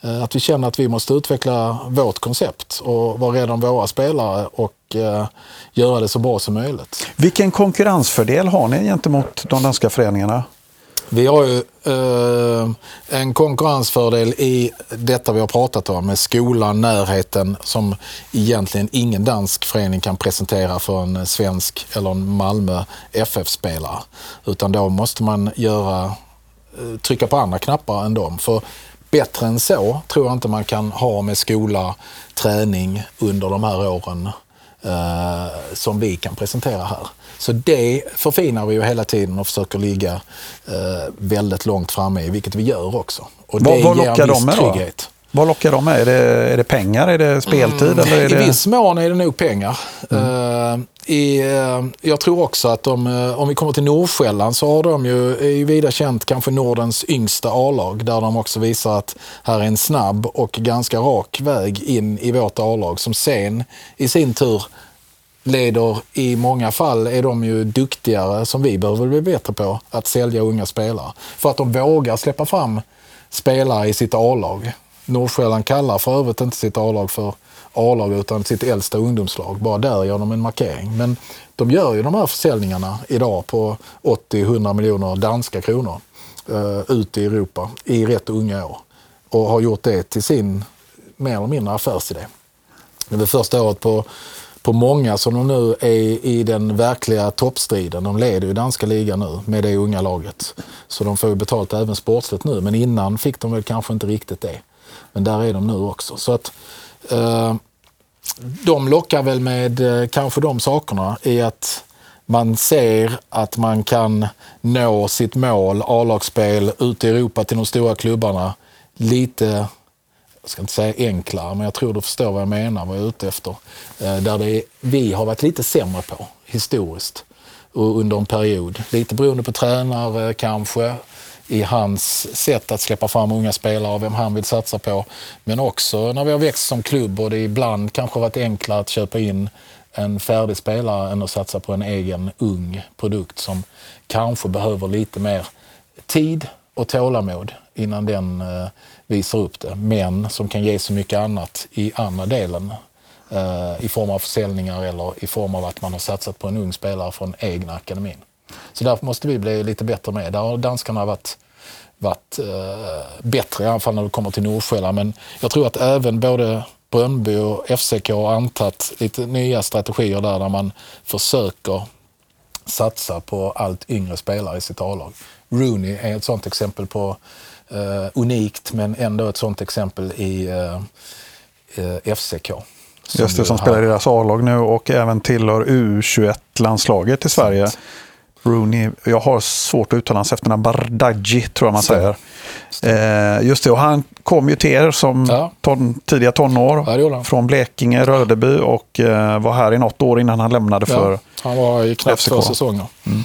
Eh, att vi känner att vi måste utveckla vårt koncept och vara rädda om våra spelare och eh, göra det så bra som möjligt. Vilken konkurrensfördel har ni gentemot de danska föreningarna? Vi har ju eh, en konkurrensfördel i detta vi har pratat om med skolan, närheten som egentligen ingen dansk förening kan presentera för en svensk eller en Malmö FF-spelare. Utan då måste man göra, eh, trycka på andra knappar än dem. För bättre än så tror jag inte man kan ha med skola, träning under de här åren eh, som vi kan presentera här. Så det förfinar vi ju hela tiden och försöker ligga eh, väldigt långt framme i, vilket vi gör också. Och vad, vad lockar de med trygghet. då? Vad lockar de med? Är det, är det pengar? Är det speltid? Mm, eller är det... I viss mån är det nog pengar. Mm. Uh, i, uh, jag tror också att de, uh, om vi kommer till Nordsjälland så har de ju, är ju vida känt kanske Nordens yngsta A-lag där de också visar att här är en snabb och ganska rak väg in i vårt A-lag som sen i sin tur leder i många fall är de ju duktigare, som vi behöver bli bättre på, att sälja unga spelare. För att de vågar släppa fram spelare i sitt A-lag. Nordsjälland kallar för övrigt inte sitt A-lag för A-lag utan sitt äldsta ungdomslag. Bara där gör de en markering. Men de gör ju de här försäljningarna idag på 80-100 miljoner danska kronor uh, ut i Europa i rätt unga år. Och har gjort det till sin mer eller mindre affärsidé. Det är första året på, på många som de nu är i den verkliga toppstriden. De leder ju danska ligan nu med det unga laget. Så de får ju betalt även sportsligt nu. Men innan fick de väl kanske inte riktigt det. Men där är de nu också. Så att eh, de lockar väl med eh, kanske de sakerna i att man ser att man kan nå sitt mål, A-lagsspel, ute i Europa till de stora klubbarna lite, jag ska inte säga enklare, men jag tror du förstår vad jag menar, vad jag är ute efter. Eh, där det är, vi har varit lite sämre på historiskt under en period. Lite beroende på tränare eh, kanske, i hans sätt att släppa fram unga spelare och vem han vill satsa på. Men också när vi har växt som klubb och det ibland kanske varit enklare att köpa in en färdig spelare än att satsa på en egen ung produkt som kanske behöver lite mer tid och tålamod innan den eh, visar upp det. Men som kan ge så mycket annat i andra delen eh, i form av försäljningar eller i form av att man har satsat på en ung spelare från egna akademin. Så därför måste vi bli lite bättre med. Där har danskarna varit, varit eh, bättre, i alla fall när det kommer till Nordsjälland. Men jag tror att även både Brönnby och FCK har antagit lite nya strategier där, där man försöker satsa på allt yngre spelare i sitt A-lag. Rooney är ett sånt exempel på eh, unikt, men ändå ett sånt exempel i eh, eh FCK. Just det, som spelar i deras A-lag nu och även tillhör U21-landslaget i Sverige. Sant. Rooney, jag har svårt att uttala hans efternamn, Bardghji tror jag man säger. Eh, just det, och han kom ju till er som ja. ton, tidiga tonår ja, från Blekinge, Rödeby och eh, var här i något år innan han lämnade för ja, Han var i knappt två säsonger mm.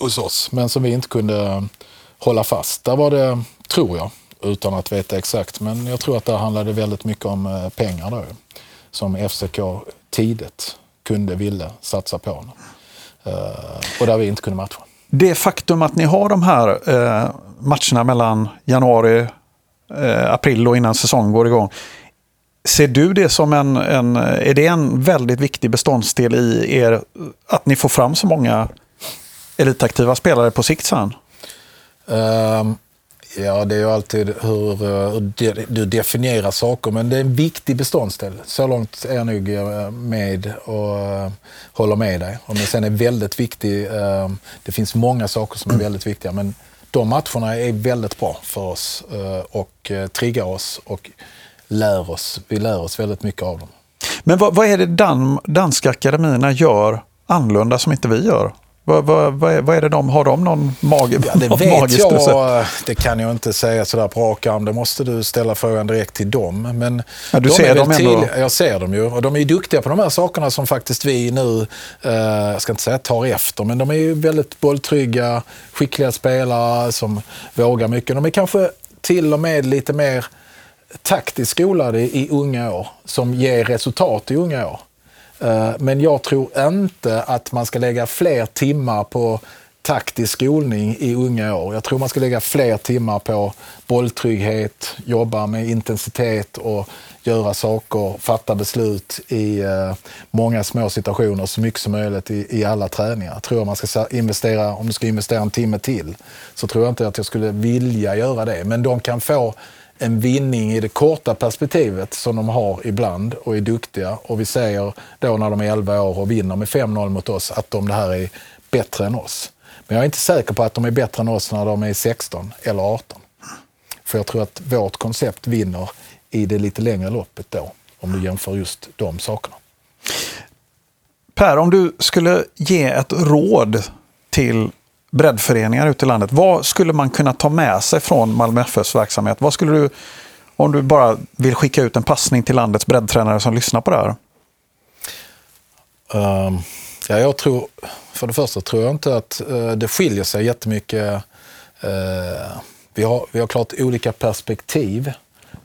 hos oss, men som vi inte kunde hålla fast. Där var det, tror jag, utan att veta exakt, men jag tror att det handlade väldigt mycket om eh, pengar då, som FCK tidigt kunde, ville satsa på honom. Eh, och där vi inte kunde matcha. Det faktum att ni har de här eh, matcherna mellan januari, eh, april och innan säsongen går igång. Ser du det som en, en, är det en väldigt viktig beståndsdel i er, att ni får fram så många elitaktiva spelare på sikt sen? Uh, Ja, det är ju alltid hur, hur du definierar saker, men det är en viktig beståndsdel. Så långt är jag nog med och håller med dig. Och men sen är väldigt viktig, det finns många saker som är väldigt viktiga, men de matcherna är väldigt bra för oss och triggar oss och lär oss. Vi lär oss väldigt mycket av dem. Men vad, vad är det dan, danska akademierna gör annorlunda som inte vi gör? Vad, vad, vad, är, vad är det de, har de någon mag, ja, det vet jag, recept? det kan jag inte säga sådär på rak arm. Det måste du ställa frågan direkt till dem. Men ja, du de ser dem ändå? Jag ser dem ju och de är duktiga på de här sakerna som faktiskt vi nu, eh, jag ska inte säga tar efter, men de är ju väldigt bolltrygga, skickliga spelare som vågar mycket. De är kanske till och med lite mer taktiskt skolade i unga år som ger resultat i unga år. Eh, men jag tror inte att man ska lägga fler timmar på taktisk skolning i unga år. Jag tror man ska lägga fler timmar på bolltrygghet, jobba med intensitet och göra saker, fatta beslut i eh, många små situationer så mycket som möjligt i, i alla träningar. Jag tror man ska investera, om du ska investera en timme till, så tror jag inte att jag skulle vilja göra det. Men de kan få en vinning i det korta perspektivet som de har ibland och är duktiga. Och vi säger då när de är 11 år och vinner med 5-0 mot oss att de det här är bättre än oss. Men jag är inte säker på att de är bättre än oss när de är 16 eller 18. För jag tror att vårt koncept vinner i det lite längre loppet då, om du jämför just de sakerna. Per, om du skulle ge ett råd till breddföreningar ute i landet. Vad skulle man kunna ta med sig från Malmö FFs verksamhet? Vad skulle du, om du bara vill skicka ut en passning till landets breddtränare som lyssnar på det här? Um, ja, jag tror, för det första tror jag inte att uh, det skiljer sig jättemycket. Uh, vi, har, vi har klart olika perspektiv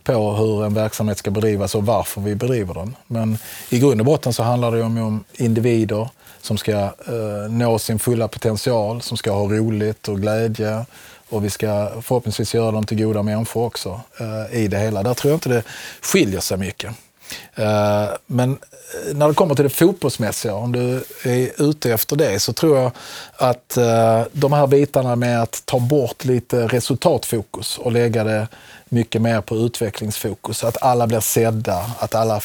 på hur en verksamhet ska bedrivas och varför vi bedriver den. Men i grund och botten så handlar det om, om individer som ska eh, nå sin fulla potential, som ska ha roligt och glädje och vi ska förhoppningsvis göra dem till goda människor också eh, i det hela. Där tror jag inte det skiljer sig mycket. Eh, men eh, när det kommer till det fotbollsmässiga, om du är ute efter det, så tror jag att eh, de här bitarna med att ta bort lite resultatfokus och lägga det mycket mer på utvecklingsfokus. Att alla blir sedda, att alla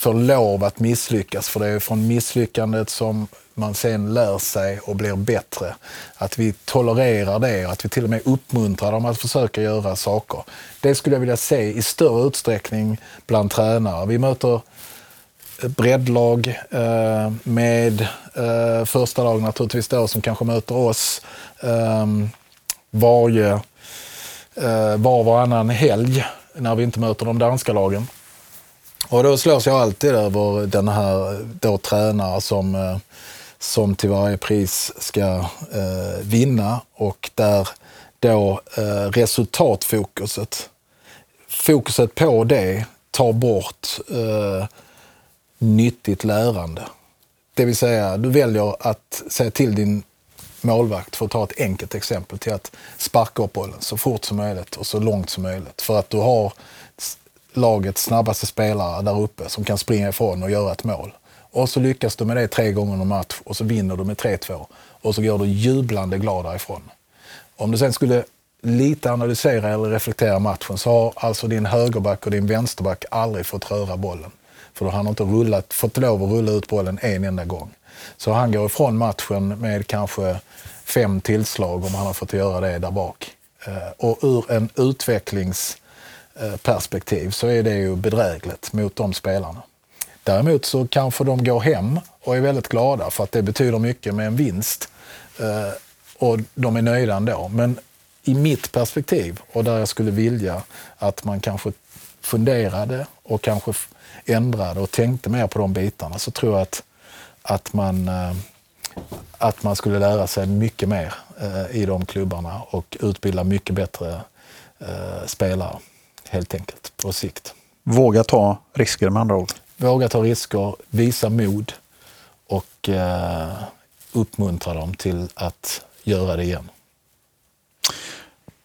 får lov att misslyckas. För det är från misslyckandet som man sen lär sig och blir bättre. Att vi tolererar det och att vi till och med uppmuntrar dem att försöka göra saker. Det skulle jag vilja se i större utsträckning bland tränare. Vi möter breddlag eh, med eh, första lag naturligtvis då som kanske möter oss eh, varje, eh, var och varannan helg när vi inte möter de danska lagen. Och då slås jag alltid över den här då tränare som, eh, som till varje pris ska eh, vinna och där då eh, resultatfokuset, fokuset på det tar bort eh, nyttigt lärande. Det vill säga, du väljer att säga till din målvakt, för att ta ett enkelt exempel, till att sparka upp bollen så fort som möjligt och så långt som möjligt. För att du har lagets snabbaste spelare där uppe som kan springa ifrån och göra ett mål. Och så lyckas du med det tre gånger en match och så vinner du med 3-2. Och så går du jublande glad därifrån. Om du sen skulle lite analysera eller reflektera matchen så har alltså din högerback och din vänsterback aldrig fått röra bollen. För då har han inte rullat, fått lov att rulla ut bollen en enda gång. Så han går ifrån matchen med kanske fem tillslag om han har fått göra det där bak. Eh, och ur en utvecklings Eh, Eh, perspektiv så är det ju bedrägligt mot de spelarna. Däremot så kanske de går hem och är väldigt glada för att det betyder mycket med en vinst. Eh, och de är nöjda ändå. Men i mitt perspektiv och där jag skulle vilja att man kanske funderade och kanske ändrade och tänkte mer på de bitarna så tror jag att, att, man, eh, att man skulle lära sig mycket mer i de klubbarna och utbilda mycket bättre spelare helt enkelt på sikt. Våga ta risker med andra ord? Våga ta risker, visa mod och eh, uppmuntra dem till att göra det igen.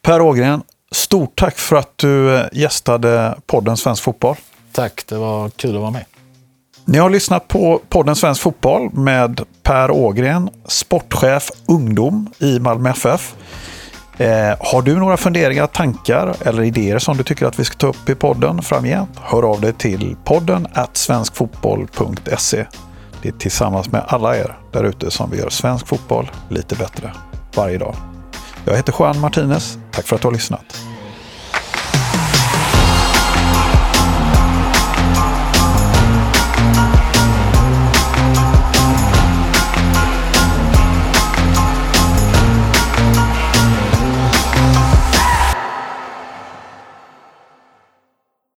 Per Ågren, stort tack för att du eh, gästade podden Svensk Fotboll. Tack, det var kul att vara med. Ni har lyssnat på podden Svensk Fotboll med Per Ågren, sportchef ungdom i Malmö FF. Eh, har du några funderingar, tankar eller idéer som du tycker att vi ska ta upp i podden framgent? Hör av dig till podden at svenskfotboll.se. Det är tillsammans med alla er där ute som vi gör svensk fotboll lite bättre varje dag. Jag heter Juan Martinez. Tack för att du har lyssnat.